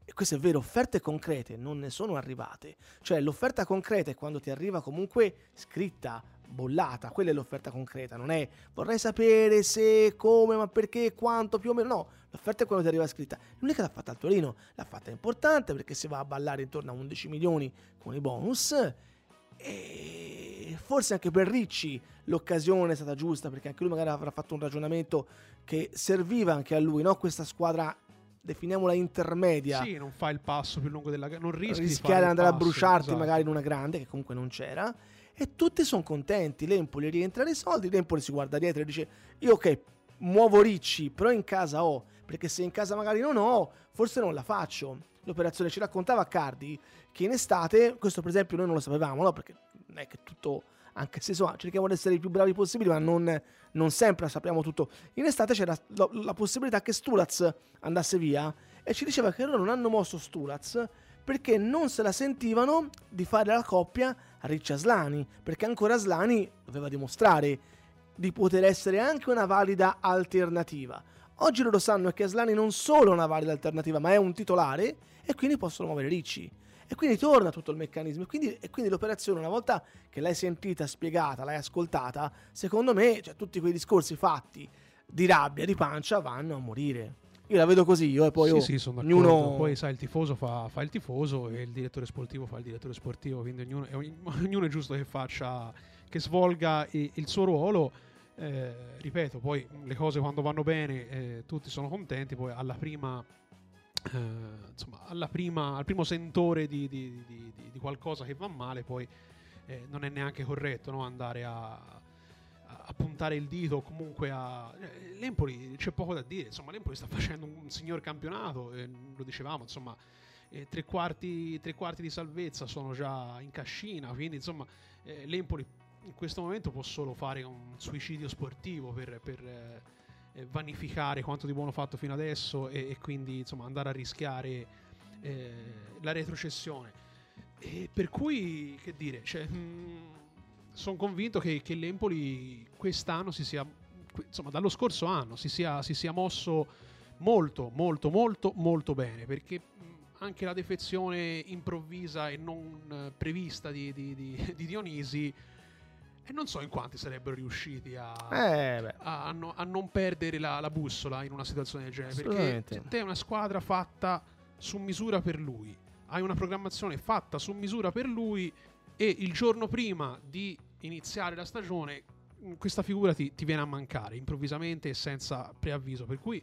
e questo è vero, offerte concrete non ne sono arrivate. Cioè l'offerta concreta è quando ti arriva comunque scritta, bollata, quella è l'offerta concreta, non è vorrei sapere se, come, ma perché, quanto, più o meno, no, l'offerta è quella che arriva scritta. L'unica l'ha fatta al Torino, l'ha fatta importante perché si va a ballare intorno a 11 milioni con i bonus e forse anche per Ricci l'occasione è stata giusta perché anche lui magari avrà fatto un ragionamento che serviva anche a lui, no? questa squadra definiamola intermedia. Sì, non fa il passo più lungo della non rischi rischiare di andare passo, a bruciarti esatto. magari in una grande che comunque non c'era e tutti sono contenti. L'Empoli rientra i soldi, l'Empoli si guarda dietro e dice io ok, muovo Ricci, però in casa ho, perché se in casa magari non ho, forse non la faccio. L'operazione ci raccontava Cardi che in estate, questo per esempio noi non lo sapevamo, no? perché non è che tutto, anche se so, cerchiamo di essere i più bravi possibili, ma non, non sempre sappiamo tutto. In estate c'era la, la possibilità che Stulaz andasse via e ci diceva che loro non hanno mosso Stulaz perché non se la sentivano di fare la coppia Ricci Aslani, perché ancora Aslani doveva dimostrare di poter essere anche una valida alternativa. Oggi loro sanno che Aslani non solo è una valida alternativa, ma è un titolare e quindi possono muovere Ricci. E quindi torna tutto il meccanismo. E quindi, e quindi l'operazione, una volta che l'hai sentita, spiegata, l'hai ascoltata, secondo me cioè, tutti quei discorsi fatti di rabbia, di pancia, vanno a morire. Io la vedo così, io e poi sì, oh, sì, sono ognuno... Poi sai, il tifoso fa, fa, il tifoso e il direttore sportivo fa il direttore sportivo, quindi ognuno, ognuno è giusto che faccia, che svolga il suo ruolo. Eh, ripeto, poi le cose quando vanno bene eh, tutti sono contenti, poi alla prima, eh, insomma, prima, al primo sentore di, di, di, di, qualcosa che va male, poi eh, non è neanche corretto no? andare a, a puntare il dito comunque a eh, l'Empoli c'è poco da dire insomma l'Empoli sta facendo un signor campionato eh, lo dicevamo insomma eh, tre, quarti, tre, quarti, di salvezza sono già in cascina quindi insomma eh, l'Empoli in questo momento può solo fare un suicidio sportivo per, per eh, vanificare quanto di buono fatto fino adesso e, e quindi insomma andare a rischiare eh, la retrocessione. Per cui che dire cioè, mm, sono convinto che, che l'Empoli quest'anno si sia, insomma, dallo scorso anno si sia, si sia mosso molto, molto, molto, molto bene perché anche la defezione improvvisa e non eh, prevista di, di, di, di Dionisi e non so in quanti sarebbero riusciti a, eh, a, a, no, a non perdere la, la, bussola in una situazione del genere perché te hai una squadra fatta su misura per lui hai una programmazione fatta su misura per lui e il giorno prima di iniziare la stagione, questa figura ti, ti viene a mancare improvvisamente e senza preavviso. Per cui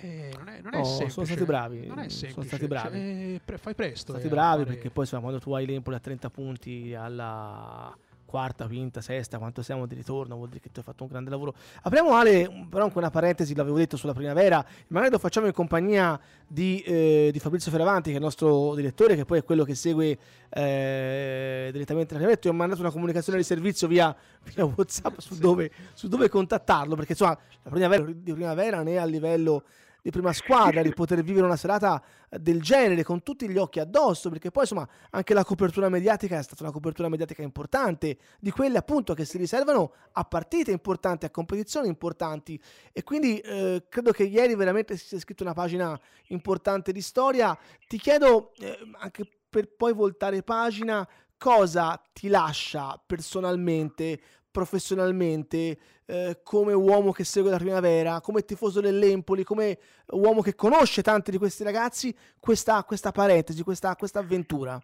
eh, non è, non è No, semplice. sono stati bravi, Non è sono semplice. stati bravi. Cioè, pre- fai presto. Sono eh, stati a bravi fare- perché poi insomma, quando tu hai l'Empoli a 30 punti alla quarta, quinta, sesta, quanto siamo di ritorno, vuol dire che tu hai fatto un grande lavoro. Apriamo Ale, però anche una parentesi, l'avevo detto sulla primavera, magari lo facciamo in compagnia di, eh, di Fabrizio Feravanti, che è il nostro direttore, che poi è quello che segue eh, direttamente la primavera. Ti ho mandato una comunicazione di servizio via, via WhatsApp su, Sì. dove, su dove contattarlo, perché insomma la primavera di primavera né a livello di prima squadra, di poter vivere una serata eh, del genere con tutti gli occhi addosso, perché poi insomma anche la copertura mediatica è stata una copertura mediatica importante, di quelle appunto che si riservano a partite importanti, a competizioni importanti e quindi eh, credo che ieri veramente si sia scritto una pagina importante di storia. Ti chiedo eh, anche per poi voltare pagina cosa ti lascia personalmente, professionalmente, eh, come uomo che segue la primavera, come tifoso dell'Empoli, come uomo che conosce tanti di questi ragazzi, questa, questa parentesi, questa, questa avventura.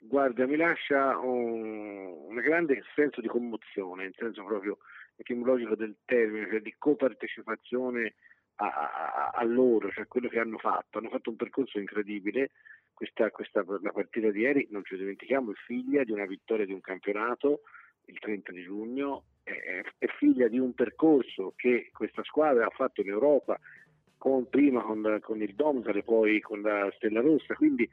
Guarda, mi lascia un, un grande senso di commozione, in senso proprio etimologico del termine, cioè di copartecipazione a, a, a loro, cioè a quello che hanno fatto. Hanno fatto un percorso incredibile. Questa, questa, la partita di ieri, non ci dimentichiamo, è figlia di una vittoria di un campionato il 30 di giugno, è, è figlia di un percorso che questa squadra ha fatto in Europa, con, prima con, con il Domzale, poi con la Stella Rossa, quindi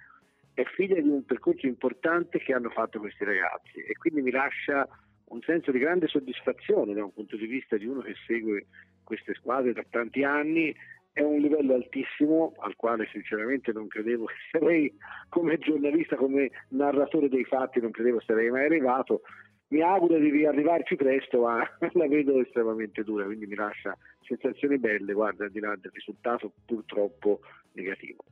è figlia di un percorso importante che hanno fatto questi ragazzi e quindi mi lascia un senso di grande soddisfazione da un punto di vista di uno che segue queste squadre da tanti anni. È un livello altissimo al quale sinceramente non credevo che sarei come giornalista, come narratore dei fatti, non credevo sarei mai arrivato. Mi auguro di riarrivarci presto, ma la vedo estremamente dura, quindi mi lascia sensazioni belle, guarda, al di là del risultato purtroppo negativo.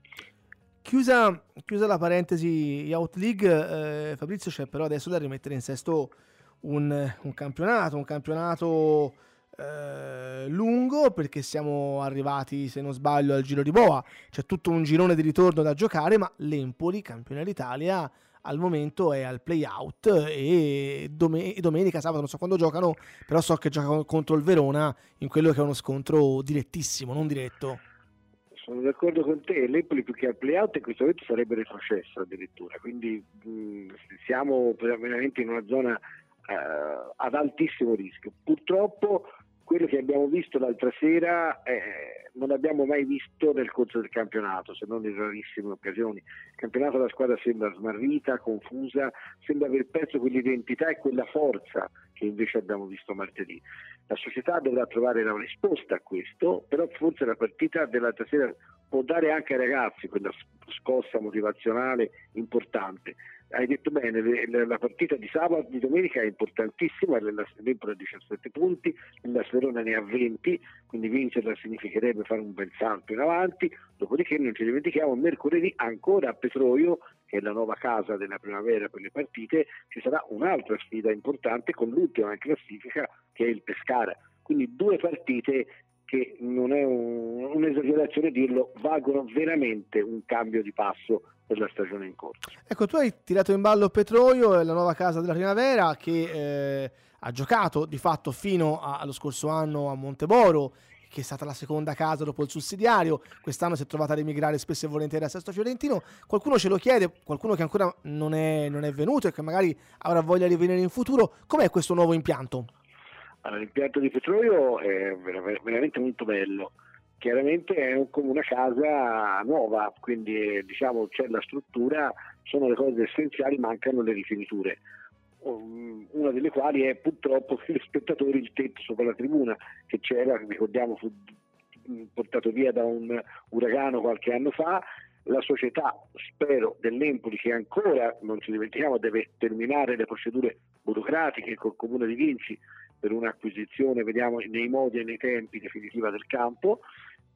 Chiusa, chiusa la parentesi Out League, eh, Fabrizio c'è però adesso da rimettere in sesto un, un campionato, un campionato eh, lungo perché siamo arrivati, se non sbaglio, al giro di boa, c'è tutto un girone di ritorno da giocare, ma l'Empoli, campione d'Italia, al momento è al play-out e dome- domenica, sabato, non so quando giocano, però so che giocano contro il Verona in quello che è uno scontro direttissimo, non diretto. Sono d'accordo con te, l'Empoli più che al playout in questo momento sarebbe retrocesso addirittura, quindi mh, siamo veramente in una zona eh, ad altissimo rischio. Purtroppo quello che abbiamo visto l'altra sera eh, non abbiamo mai visto nel corso del campionato, se non in rarissime occasioni. Il campionato la squadra sembra smarrita, confusa, sembra aver perso quell'identità e quella forza che invece abbiamo visto martedì. La società dovrà trovare una risposta a questo, però forse la partita dell'altra sera può dare anche ai ragazzi quella scossa motivazionale importante. Hai detto bene, la partita di sabato, di domenica è importantissima, l'Empoli ha 17 punti, la Sverona ne ha 20, quindi vincerla significherebbe fare un bel salto in avanti, dopodiché non ci dimentichiamo, mercoledì ancora a Petroio, che è la nuova casa della primavera per le partite, ci sarà un'altra sfida importante con l'ultima in classifica che è il Pescara. Quindi due partite che non è un- un'esagerazione dirlo, valgono veramente un cambio di passo per la stagione in corso. Ecco, tu hai tirato in ballo Petroio, la nuova casa della primavera che eh, ha giocato di fatto fino a- allo scorso anno a Monteboro, che è stata la seconda casa dopo il sussidiario. Quest'anno si è trovata ad emigrare spesso e volentieri a Sesto Fiorentino. Qualcuno ce lo chiede, qualcuno che ancora non è, non è venuto e che magari avrà voglia di venire in futuro. Com'è questo nuovo impianto? Allora, l'impianto di Petroio è ver- veramente molto bello. Chiaramente è un- come una casa nuova, quindi diciamo c'è la struttura, sono le cose essenziali, mancano le rifiniture. Um, Una delle quali è purtroppo per gli spettatori il tetto sopra la tribuna che c'era, ricordiamo fu portato via da un uragano qualche anno fa. La società, spero, dell'Empoli che ancora, non ci dimentichiamo, deve terminare le procedure burocratiche col comune di Vinci per un'acquisizione, vediamo nei modi e nei tempi definitiva del campo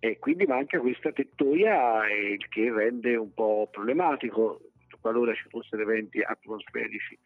e quindi manca questa tettoia il che rende un po' problematico qualora ci fossero eventi atmosferici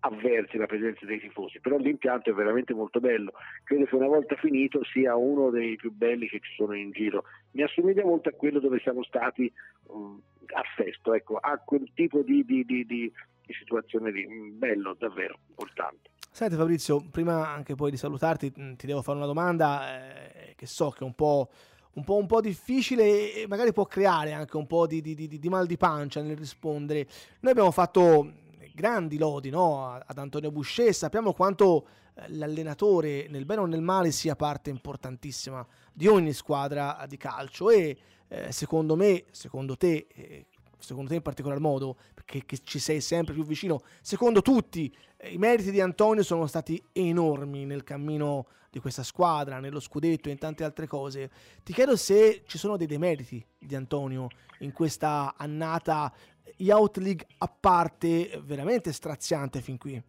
avversi la presenza dei tifosi, però l'impianto è veramente molto bello, credo che una volta finito sia uno dei più belli che ci sono in giro, mi assomiglia molto a quello dove siamo stati um, a Sesto, ecco, a quel tipo di, di, di, di- situazione lì, Mm, bello davvero, importante. Senti Fabrizio, prima anche poi di salutarti, ti devo fare una domanda eh, che so che è un po', un, po', un po', difficile e magari può creare anche un po' di, di, di, di mal di pancia nel rispondere. Noi abbiamo fatto grandi lodi no? ad Antonio Boucher, sappiamo quanto eh, l'allenatore nel bene o nel male sia parte importantissima di ogni squadra di calcio e eh, secondo me, secondo te, eh, secondo te in particolar modo, perché ci sei sempre più vicino, secondo tutti eh, i meriti di Antonio sono stati enormi nel cammino di questa squadra, nello scudetto e in tante altre cose. Ti chiedo se ci sono dei demeriti di Antonio in questa annata Youth League a parte veramente straziante fin qui.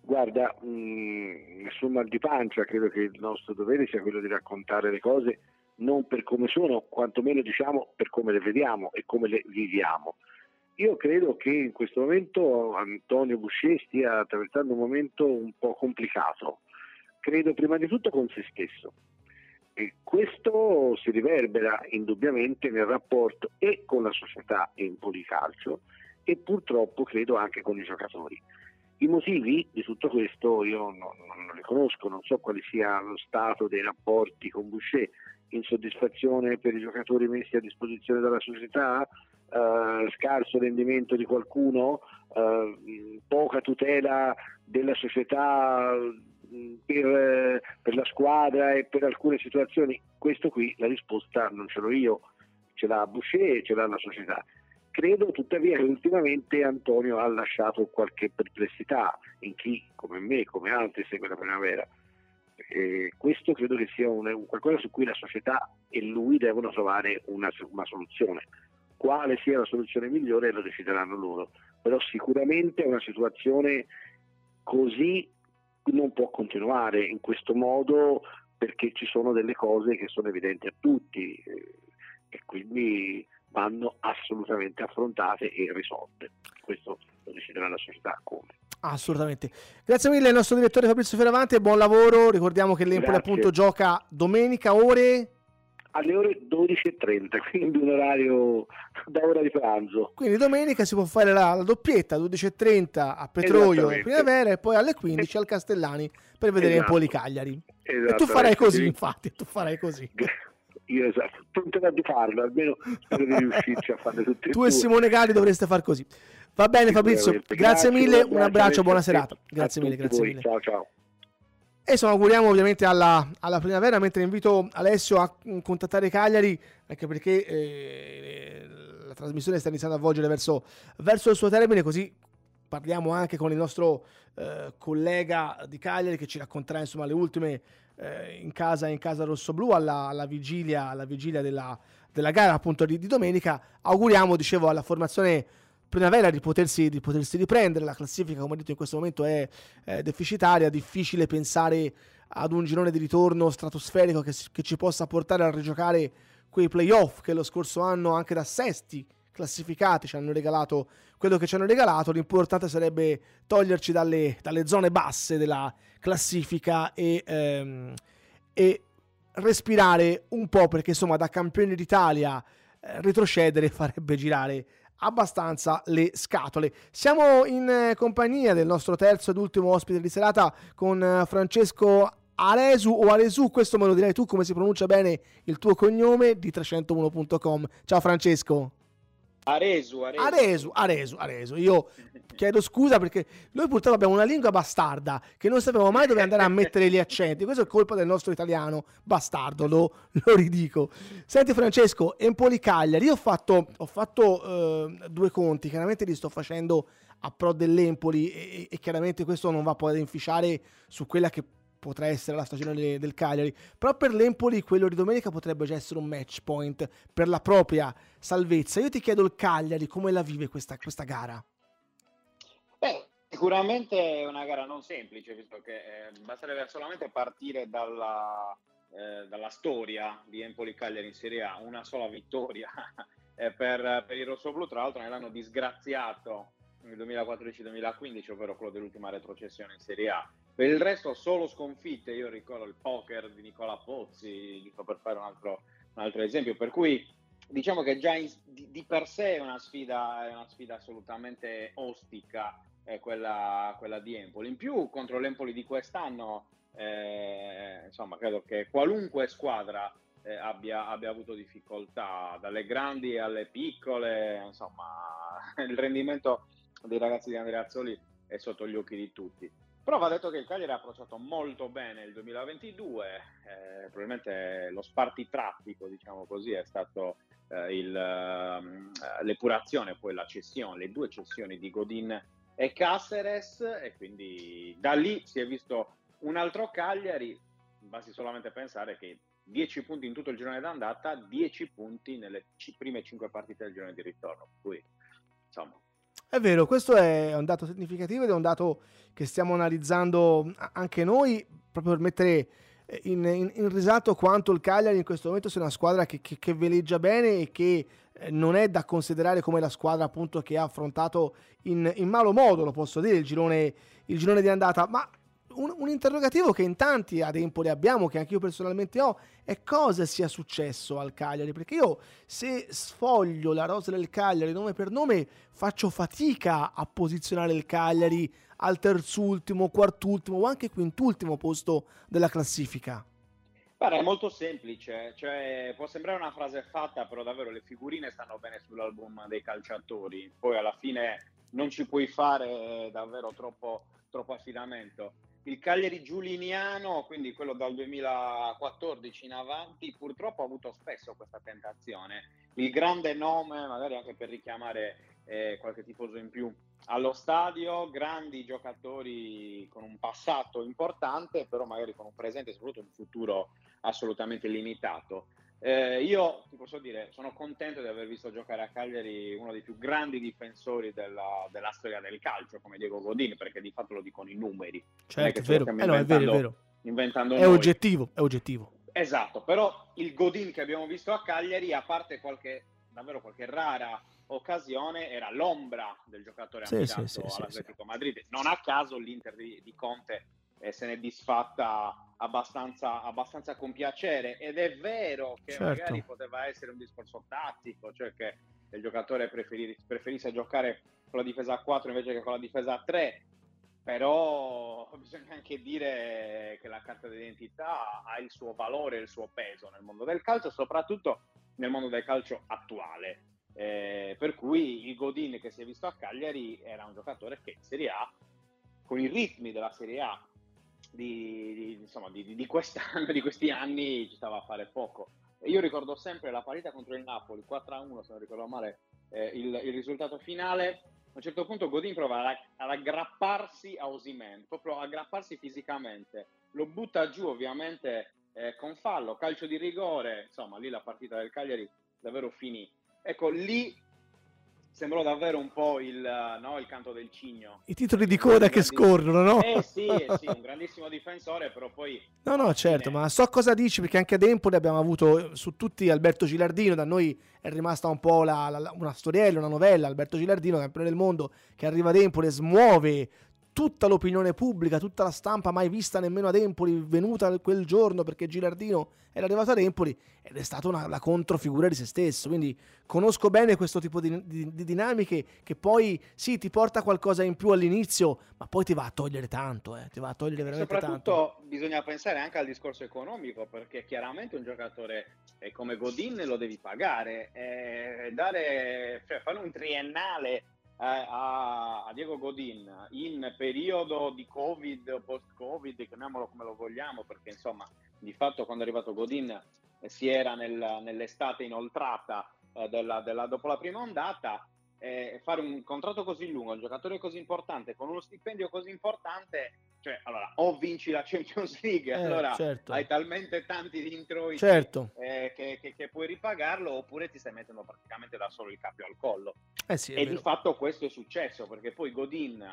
Guarda, mh, mm, nessun mal di pancia, credo che il nostro dovere sia quello di raccontare le cose non per come sono, quantomeno diciamo per come le vediamo e come le viviamo. Io credo che in questo momento Antonio Boucher stia attraversando un momento un po' complicato, credo prima di tutto con se stesso. E questo si riverbera indubbiamente nel rapporto e con la società Empoli Calcio e purtroppo credo anche con i giocatori. I motivi di tutto questo io non, non li conosco, non so quale sia lo stato dei rapporti con Boucher, insoddisfazione per i giocatori messi a disposizione dalla società, eh, scarso rendimento di qualcuno, eh, poca tutela della società mm, per, per, la squadra e per alcune situazioni. Questo qui la risposta non ce l'ho io, ce l'ha Boucher e ce l'ha la società. Credo tuttavia che ultimamente Antonio ha lasciato qualche perplessità in chi, come me, come altri, segue la primavera eh, questo credo che sia un, un, qualcosa su cui la società e lui devono trovare una, una soluzione. Quale sia la soluzione migliore lo decideranno loro, però sicuramente una situazione così non può continuare in questo modo perché ci sono delle cose che sono evidenti a tutti eh, e quindi vanno assolutamente affrontate e risolte. Questo lo deciderà la società come. Assolutamente. Grazie mille al nostro direttore Fabrizio Fioravanti e buon lavoro. Ricordiamo che l'Empoli Grazie. appunto gioca domenica ore alle ore 12.30, quindi un orario da ora di pranzo. Quindi domenica si può fare la, la doppietta 12.30 a Petroio Primavera e poi alle 15 al Castellani per vedere esatto. Empoli Cagliari. E tu farai così, infatti, tu farai così. Io esatto, tenterò di farlo, almeno spero di riuscirci a fare tutte e Tu e Simone Gali dovreste far così. Va bene Fabrizio, grazie, mille, un abbraccio, buona serata. Grazie mille, grazie mille. Ciao ciao. E insomma, auguriamo ovviamente alla, alla, primavera, mentre invito Alessio a contattare Cagliari, anche perché eh, la trasmissione sta iniziando a volgere verso, verso, il suo termine, così parliamo anche con il nostro eh, collega di Cagliari che ci racconterà insomma le ultime eh, in casa, in casa rossoblù alla, alla vigilia, alla vigilia della, della gara appunto di, di domenica. Auguriamo, dicevo, alla formazione primavera di potersi, di potersi riprendere. La classifica, come detto, in questo momento è, è deficitaria. Difficile pensare ad un girone di ritorno stratosferico che, che, ci possa portare a rigiocare quei playoff che lo scorso anno, anche da sesti classificati, ci hanno regalato quello che ci hanno regalato. L'importante sarebbe toglierci dalle, dalle zone basse della classifica e, ehm, e respirare un po', perché insomma, da campioni d'Italia eh, retrocedere farebbe girare abbastanza le scatole. Siamo in eh, compagnia del nostro terzo ed ultimo ospite di serata con eh, Francesco Aresu o Aresu, questo me lo direi tu come si pronuncia bene il tuo cognome di 301.com. Ciao Francesco. Aresu, Aresu. Aresu, Aresu, Aresu. Io chiedo scusa perché noi purtroppo abbiamo una lingua bastarda che non sappiamo mai dove andare a mettere gli accenti. Questo è colpa del nostro italiano bastardo, lo, lo ridico. Senti Francesco, Empoli Cagliari, io ho fatto, ho fatto uh, due conti, chiaramente li sto facendo a pro dell'Empoli e, e chiaramente questo non va poi ad inficiare su quella che potrà essere la stagione del Cagliari, però per l'Empoli quello di domenica potrebbe già essere un match point per la propria salvezza. Io ti chiedo il Cagliari come la vive questa, questa gara? Beh, sicuramente è una gara non semplice, visto che eh, basterebbe solamente partire dalla, eh, dalla storia di Empoli-Cagliari in Serie A, una sola vittoria eh, per, per il rossoblù, tra l'altro nell'anno disgraziato nel 2014-2015, ovvero quello dell'ultima retrocessione in Serie A. Per il resto solo sconfitte, io ricordo il poker di Nicola Pozzi, giusto per fare un altro, un altro esempio, per cui diciamo che già in, di, di, per sé è una sfida, è una sfida assolutamente ostica è quella, quella di Empoli. In più contro l'Empoli di quest'anno, eh, insomma, credo che qualunque squadra eh, abbia, abbia, avuto difficoltà, dalle grandi alle piccole, insomma, il rendimento dei ragazzi di Andrea Azzoli è sotto gli occhi di tutti. Però va detto che il Cagliari ha approcciato molto bene il 2022, eh, probabilmente lo spartitraffico, diciamo così, è stato eh, il, uh, l'epurazione, poi la cessione, le due cessioni di Godin e Caceres e quindi da lì si è visto un altro Cagliari, basti solamente pensare che 10 punti in tutto il girone d'andata, 10 punti nelle c- prime 5 partite del girone di ritorno. Qui, insomma. È vero, questo è un dato significativo ed è un dato che stiamo analizzando anche noi proprio per mettere in, in, in risalto quanto il Cagliari in questo momento sia una squadra che, che, che veleggia bene e che eh, non è da considerare come la squadra appunto che ha affrontato in, in malo modo, lo posso dire, il girone, il girone di andata, ma un, un, interrogativo che in tanti ad Empoli abbiamo, che anche io personalmente ho, è cosa sia successo al Cagliari, perché io se sfoglio la rosa del Cagliari nome per nome faccio fatica a posizionare il Cagliari al terzultimo, quartultimo o anche quintultimo posto della classifica. Guarda, è molto semplice, cioè, può sembrare una frase fatta, però davvero le figurine stanno bene sull'album dei calciatori, poi alla fine non ci puoi fare davvero troppo, troppo affidamento il Cagliari giuliniano, quindi quello dal 2014 in avanti, purtroppo ha avuto spesso questa tentazione. Il grande nome, magari anche per richiamare eh, qualche tifoso in più allo stadio, grandi giocatori con un passato importante, però magari con un presente e soprattutto un futuro assolutamente limitato. Eh, io ti posso dire, sono contento di aver visto giocare a Cagliari uno dei più grandi difensori della, della storia del calcio, come Diego Godin, perché di fatto lo dicono i numeri. Certo, è vero. Eh no, è vero, è vero. Inventando è oggettivo, è oggettivo. Esatto, però il Godin che abbiamo visto a Cagliari, a parte qualche, davvero qualche rara occasione, era l'ombra del giocatore sì, affidato sì, sì, all'Atletico Madrid. Non a caso l'Inter di, di Conte eh, se n'è disfatta abbastanza, abbastanza con piacere ed è vero che certo. magari poteva essere un discorso tattico, cioè che il giocatore preferisse giocare con la difesa a 4 invece che con la difesa a 3, però bisogna anche dire che la carta d'identità ha il suo valore e il suo peso nel mondo del calcio, soprattutto nel mondo del calcio attuale. Eh, per cui il Godin che si è visto a Cagliari era un giocatore che in Serie A, con i ritmi della Serie A di, di, insomma, di, di, quest'anno, di questi anni ci stava a fare poco. Io ricordo sempre la partita contro il Napoli, 4-1 se non ricordo male eh, il, il, risultato finale. A un certo punto Godin prova ad aggrapparsi a Osimen, proprio aggrapparsi fisicamente. Lo butta giù ovviamente eh, con fallo, calcio di rigore, insomma lì la partita del Cagliari davvero finì. Ecco, lì sembrò davvero un po' il, no, il, canto del cigno. I titoli di coda che scorrono, no? Eh sì, eh sì, un grandissimo difensore, però poi... No, no, certo, fine... ma so cosa dici, perché anche ad Empoli abbiamo avuto su tutti Alberto Gilardino, da noi è rimasta un po' la, la, una storiella, una novella, Alberto Gilardino, campione del mondo, che arriva ad Empoli e smuove tutta l'opinione pubblica, tutta la stampa mai vista nemmeno ad Empoli, venuta quel giorno perché Gilardino era arrivato ad Empoli ed è stata una, la controfigura di se stesso. Quindi conosco bene questo tipo di, di, di, dinamiche che poi sì ti porta qualcosa in più all'inizio, ma poi ti va a togliere tanto, eh, ti va a togliere veramente Soprattutto tanto. Soprattutto bisogna pensare anche al discorso economico perché chiaramente un giocatore come Godin lo devi pagare, eh, dare, cioè fare un triennale a, a, Diego Godin in periodo di Covid post-Covid, chiamiamolo come lo vogliamo, perché insomma di fatto quando è arrivato Godin eh, si era nel, nell'estate inoltrata eh, della, della, dopo la prima ondata, eh, fare un contratto così lungo, un giocatore così importante, con uno stipendio così importante, cioè allora o vinci la Champions League, eh, allora certo. hai talmente tanti introiti certo. eh, che, che, che, puoi ripagarlo, oppure ti stai mettendo praticamente da solo il cappio al collo. Eh sì, e vero. di fatto questo è successo perché poi Godin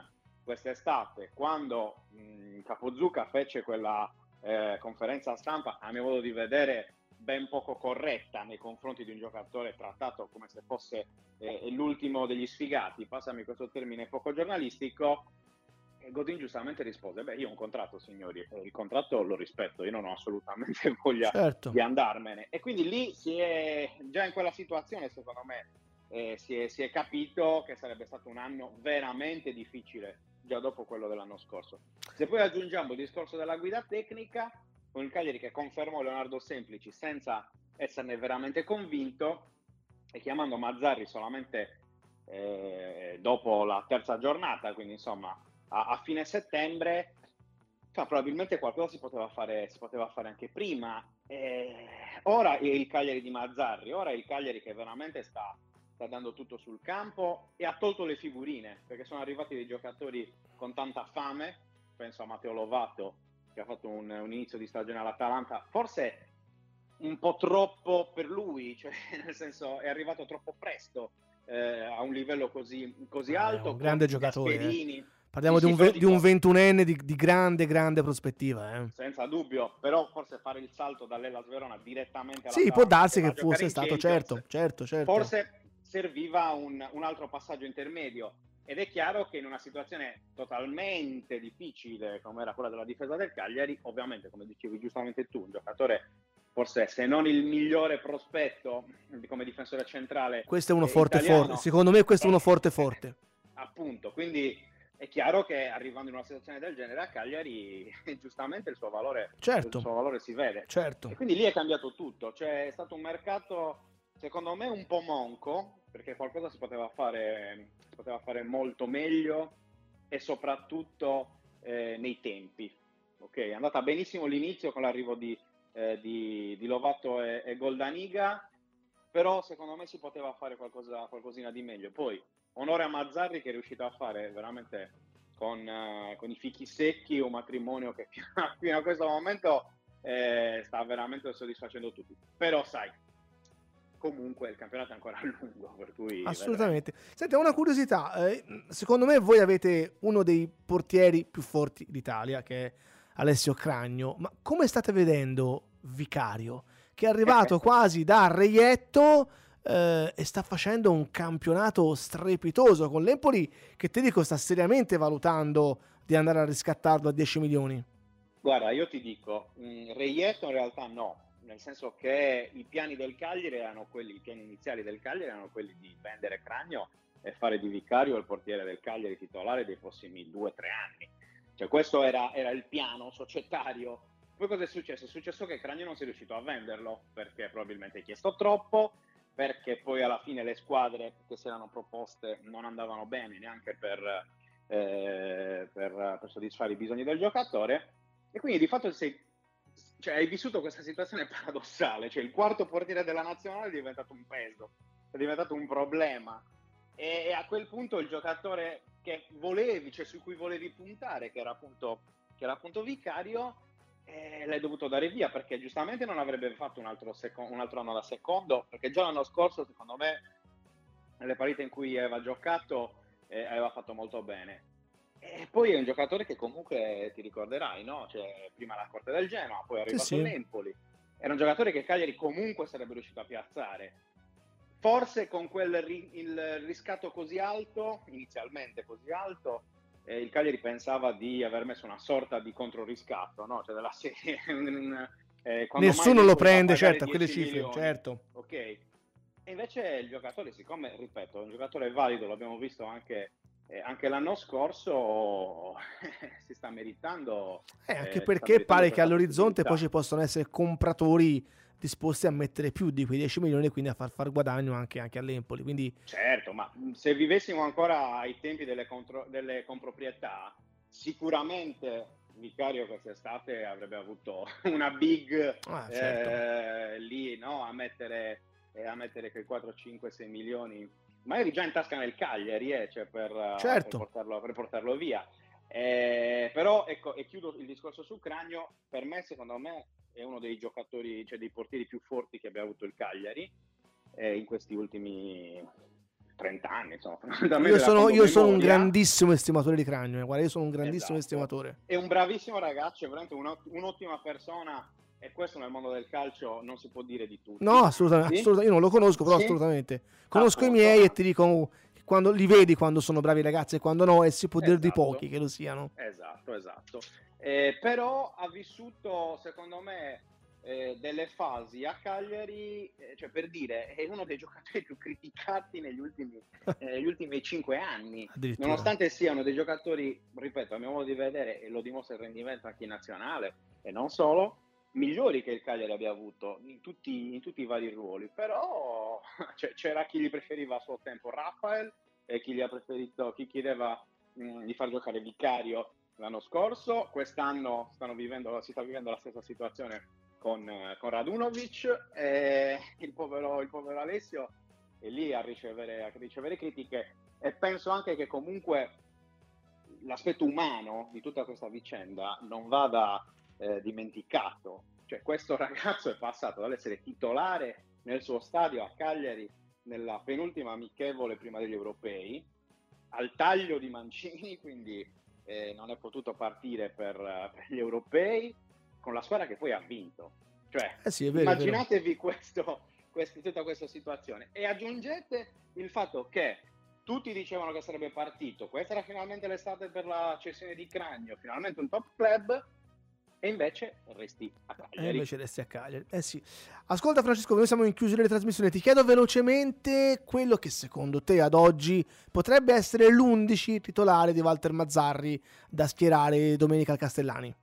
quest'estate, quando mh, Capozucca fece quella eh, conferenza stampa, a mio modo di vedere, ben poco corretta nei confronti di un giocatore trattato come se fosse eh, l'ultimo degli sfigati, passami questo termine poco giornalistico, Godin giustamente rispose, beh io ho un contratto signori, il contratto lo rispetto, io non ho assolutamente voglia certo. di andarmene. E quindi lì si è già in quella situazione, secondo me, eh, si, è, si, è, capito che sarebbe stato un anno veramente difficile già dopo quello dell'anno scorso. Se poi aggiungiamo il discorso della guida tecnica, con il Cagliari che confermò Leonardo Semplici senza esserne veramente convinto e chiamando Mazzarri solamente eh, dopo la terza giornata, quindi insomma a, a fine settembre, cioè, probabilmente qualcosa si poteva fare, si poteva fare anche prima. Eh, ora è il Cagliari di Mazzarri, ora è il Cagliari che veramente sta, sta dando tutto sul campo e ha tolto le figurine, perché sono arrivati dei giocatori con tanta fame, penso a Matteo Lovato che ha fatto un, un inizio di stagione all'Atalanta, forse un po' troppo per lui, cioè nel senso è arrivato troppo presto eh, a un livello così, così eh, alto. Un grande giocatore. Eh. Parliamo sì, di, un, ve- di un ventunenne di, di, grande, grande prospettiva. Eh. Senza dubbio, però forse fare il salto dall'Ellas Verona direttamente alla Sì, può darsi che fosse stato, certo, certo, certo. Forse serviva un, un altro passaggio intermedio. Ed è chiaro che in una situazione totalmente difficile come era quella della difesa del Cagliari, ovviamente, come dicevi giustamente tu, un giocatore forse se non il migliore prospetto come difensore centrale. Questo è uno forte italiano, forte, secondo me questo è uno forte forte. Appunto, quindi è chiaro che arrivando in una situazione del genere a Cagliari, giustamente il suo valore, certo. il suo valore si vede. Certo. E quindi lì è cambiato tutto, cioè è stato un mercato secondo me un po' monco, perché qualcosa si poteva fare, si poteva fare molto meglio e soprattutto eh, nei tempi. Ok, è andata benissimo l'inizio con l'arrivo di, eh, di, di Lovato e, e, Goldaniga, però secondo me si poteva fare qualcosa, qualcosina di meglio. Poi onore a Mazzarri che è riuscito a fare veramente con, uh, con i fichi secchi un matrimonio che fino a, questo momento eh, sta veramente soddisfacendo tutti. Però sai, comunque il campionato è ancora lungo. Per cui Assolutamente. Vedremo. Senti, una curiosità. Eh, secondo me voi avete uno dei portieri più forti d'Italia, che è Alessio Cragno. Ma come state vedendo Vicario, che è arrivato quasi da reietto eh, e sta facendo un campionato strepitoso con l'Empoli, che ti dico sta seriamente valutando di andare a riscattarlo a 10 milioni? Guarda, io ti dico, mh, mm, reietto in realtà no, nel senso che i piani del Cagliari erano quelli, i piani iniziali del Cagliari erano quelli di vendere Cragno e fare di vicario il portiere del Cagliari titolare dei prossimi due o tre anni. Cioè questo era, era, il piano societario. Poi cosa è successo? È successo che Cragno non si è riuscito a venderlo perché probabilmente ha chiesto troppo, perché poi alla fine le squadre che si erano proposte non andavano bene neanche per, eh, per, per soddisfare i bisogni del giocatore e quindi di fatto sei cioè, hai vissuto questa situazione paradossale, cioè il quarto portiere della nazionale è diventato un peso, è diventato un problema e, a quel punto il giocatore che volevi, cioè su cui volevi puntare, che era appunto, che era appunto Vicario, eh, l'hai dovuto dare via perché giustamente non avrebbe fatto un altro, seco- un altro anno da secondo, perché già l'anno scorso secondo me nelle partite in cui aveva giocato eh, aveva fatto molto bene e poi è un giocatore che comunque ti ricorderai, no? Cioè, prima la Corte del Genoa, poi è arrivato sì, sì. all'Empoli. Era un giocatore che Cagliari comunque sarebbe riuscito a piazzare. Forse con quel ri- il riscatto così alto, inizialmente così alto, eh, il Cagliari pensava di aver messo una sorta di controriscatto, no? Cioè della serie... eh, Nessuno lo prende, certo, a quelle cifre, milioni, certo. Ok. E invece il giocatore, siccome, ripeto, è un giocatore valido, l'abbiamo visto anche eh, anche l'anno scorso si sta meritando. Eh, anche eh, perché pare che all'orizzonte poi ci possono essere compratori disposti a mettere più di quei 10 milioni e quindi a far far guadagno anche, anche all'Empoli. Quindi... Certo, ma se vivessimo ancora ai tempi delle, contro- delle comproprietà, sicuramente Vicario quest'estate avrebbe avuto una big ah, certo. eh, lì no? a, mettere, eh, a mettere quei 4, 5, 6 milioni magari già in tasca nel Cagliari, eh, cioè per, certo. per, portarlo, per, portarlo, via. Eh, però ecco, e chiudo il discorso sul Cranio, per me secondo me è uno dei giocatori, cioè dei portieri più forti che abbia avuto il Cagliari eh, in questi ultimi 30 anni. Insomma, io sono, io sono un grandissimo estimatore di Cranio, eh, guarda, io sono un grandissimo esatto. estimatore. È un bravissimo ragazzo, è veramente un'ottima persona e questo nel mondo del calcio non si può dire di tutto. No, assolutamente, sì? assolutamente. io non lo conosco, però sì? assolutamente. Conosco Appunto. i miei e ti dico quando li vedi quando sono bravi ragazzi e quando no, e si può esatto. dire di pochi che lo siano. Esatto, esatto. Eh, però ha vissuto, secondo me, eh, delle fasi a Cagliari, eh, cioè per dire, è uno dei giocatori più criticati negli ultimi, eh, negli ultimi cinque anni, nonostante siano dei giocatori, ripeto, a mio modo di vedere, e lo dimostra il rendimento anche in nazionale, e non solo, migliori che il Cagliari abbia avuto in tutti, in tutti i vari ruoli, però cioè, c'era chi gli preferiva a suo tempo Rafael e chi gli ha preferito, chi chiedeva mh, mm, di far giocare Vicario l'anno scorso, quest'anno vivendo, si sta vivendo la stessa situazione con, con Radunovic e il povero, il povero, Alessio è lì a ricevere, a ricevere critiche e penso anche che comunque l'aspetto umano di tutta questa vicenda non vada eh, dimenticato. Cioè, questo ragazzo è passato dall'essere titolare nel suo stadio a Cagliari nella penultima amichevole prima degli europei al taglio di Mancini, quindi eh, non è potuto partire per, per gli europei con la squadra che poi ha vinto. Cioè, eh sì, vero, immaginatevi questo, questo, tutta questa situazione e aggiungete il fatto che tutti dicevano che sarebbe partito, questa era finalmente l'estate per la cessione di Cragno, finalmente un top club e invece resti a Cagliari. E invece resti a Cagliari. Eh sì. Ascolta Francesco, noi siamo in chiusura di trasmissione, ti chiedo velocemente quello che secondo te ad oggi potrebbe essere l'11 titolare di Walter Mazzarri da schierare domenica al Castellani.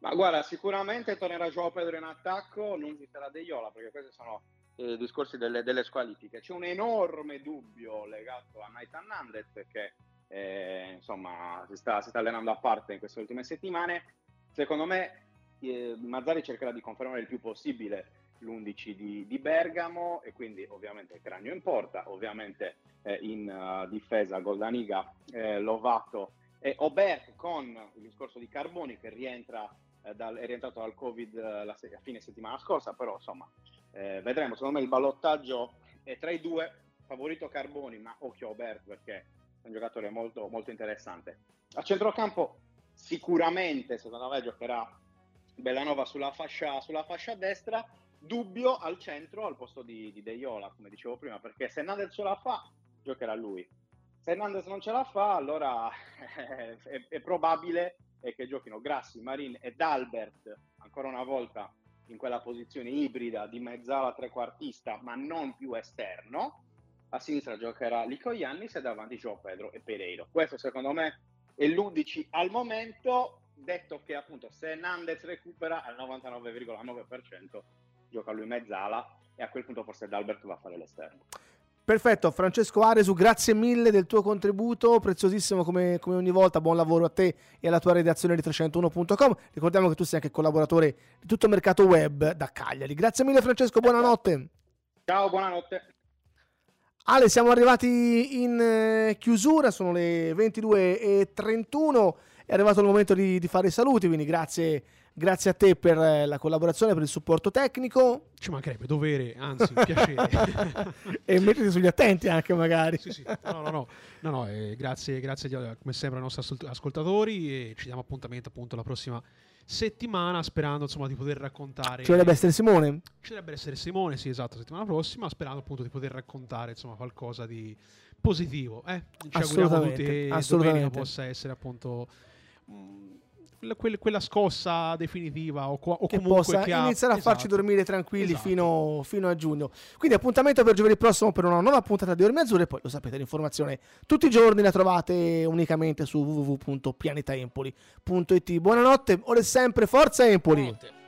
Ma guarda, sicuramente tornerà Joao Pedro in attacco, non ci sarà De Iola, perché questi sono i eh, discorsi delle, delle, squalifiche. C'è un enorme dubbio legato a Nathan Nandez, perché eh, insomma si sta, si sta, allenando a parte in queste ultime settimane. Secondo me eh, Mazzari cercherà di confermare il più possibile l'11 di, di Bergamo e quindi ovviamente Cranio in porta, ovviamente eh, in uh, difesa Goldaniga, eh, Lovato e Oberg con il discorso di Carboni che rientra eh, dal, è rientrato dal Covid eh, la, a fine settimana scorsa, però insomma eh, vedremo. Secondo me il ballottaggio è tra i due, favorito Carboni, ma occhio Obert perché è un giocatore molto, molto interessante. A centrocampo sicuramente, secondo me, giocherà Bellanova sulla fascia, sulla fascia destra, dubbio al centro al posto di, di De Iola, come dicevo prima, perché se Nader ce la fa, giocherà lui. Se Hernandez non ce la fa, allora è, è probabile e che giochino Grassi, Marin ed Albert ancora una volta in quella posizione ibrida di mezzala trequartista ma non più esterno. A sinistra giocherà Lico Iannis e davanti Gio Pedro e Pereiro. Questo secondo me è l'11 al momento detto che appunto se Nandez recupera al 99,9% gioca lui mezzala e a quel punto forse D'Albert va a fare l'esterno Perfetto, Francesco Aresu, grazie mille del tuo contributo, preziosissimo come, come, ogni volta, buon lavoro a te e alla tua redazione di 301.com. Ricordiamo che tu sei anche collaboratore di tutto il mercato web da Cagliari. Grazie mille Francesco, buonanotte. Ciao, buonanotte. Ale, siamo arrivati in eh, chiusura, sono le 22.31, è arrivato il momento di, di fare i saluti, quindi grazie Grazie a te per eh, la collaborazione, per il supporto tecnico. Ci mancherebbe, dovere, anzi, piacere. e mettiti sugli attenti anche magari. Sì, sì. No, no, no. no, no eh, grazie, grazie come sempre ai nostri ascoltatori e ci diamo appuntamento appunto la prossima settimana sperando insomma di poter raccontare ci dovrebbe essere Simone ci dovrebbe essere Simone sì esatto settimana prossima sperando appunto di poter raccontare insomma qualcosa di positivo eh? ci auguriamo tutti che domenica possa essere appunto mh, mm, quella, quella scossa definitiva o, o che comunque possa che iniziare ha, a farci esatto, dormire tranquilli esatto. fino, fino, a giugno. Quindi appuntamento per giovedì prossimo per una nuova puntata di Orme Azzurre. Poi lo sapete, l'informazione tutti i giorni la trovate unicamente su www.pianetaempoli.it. Buonanotte, ora sempre, forza Empoli! Buonanotte.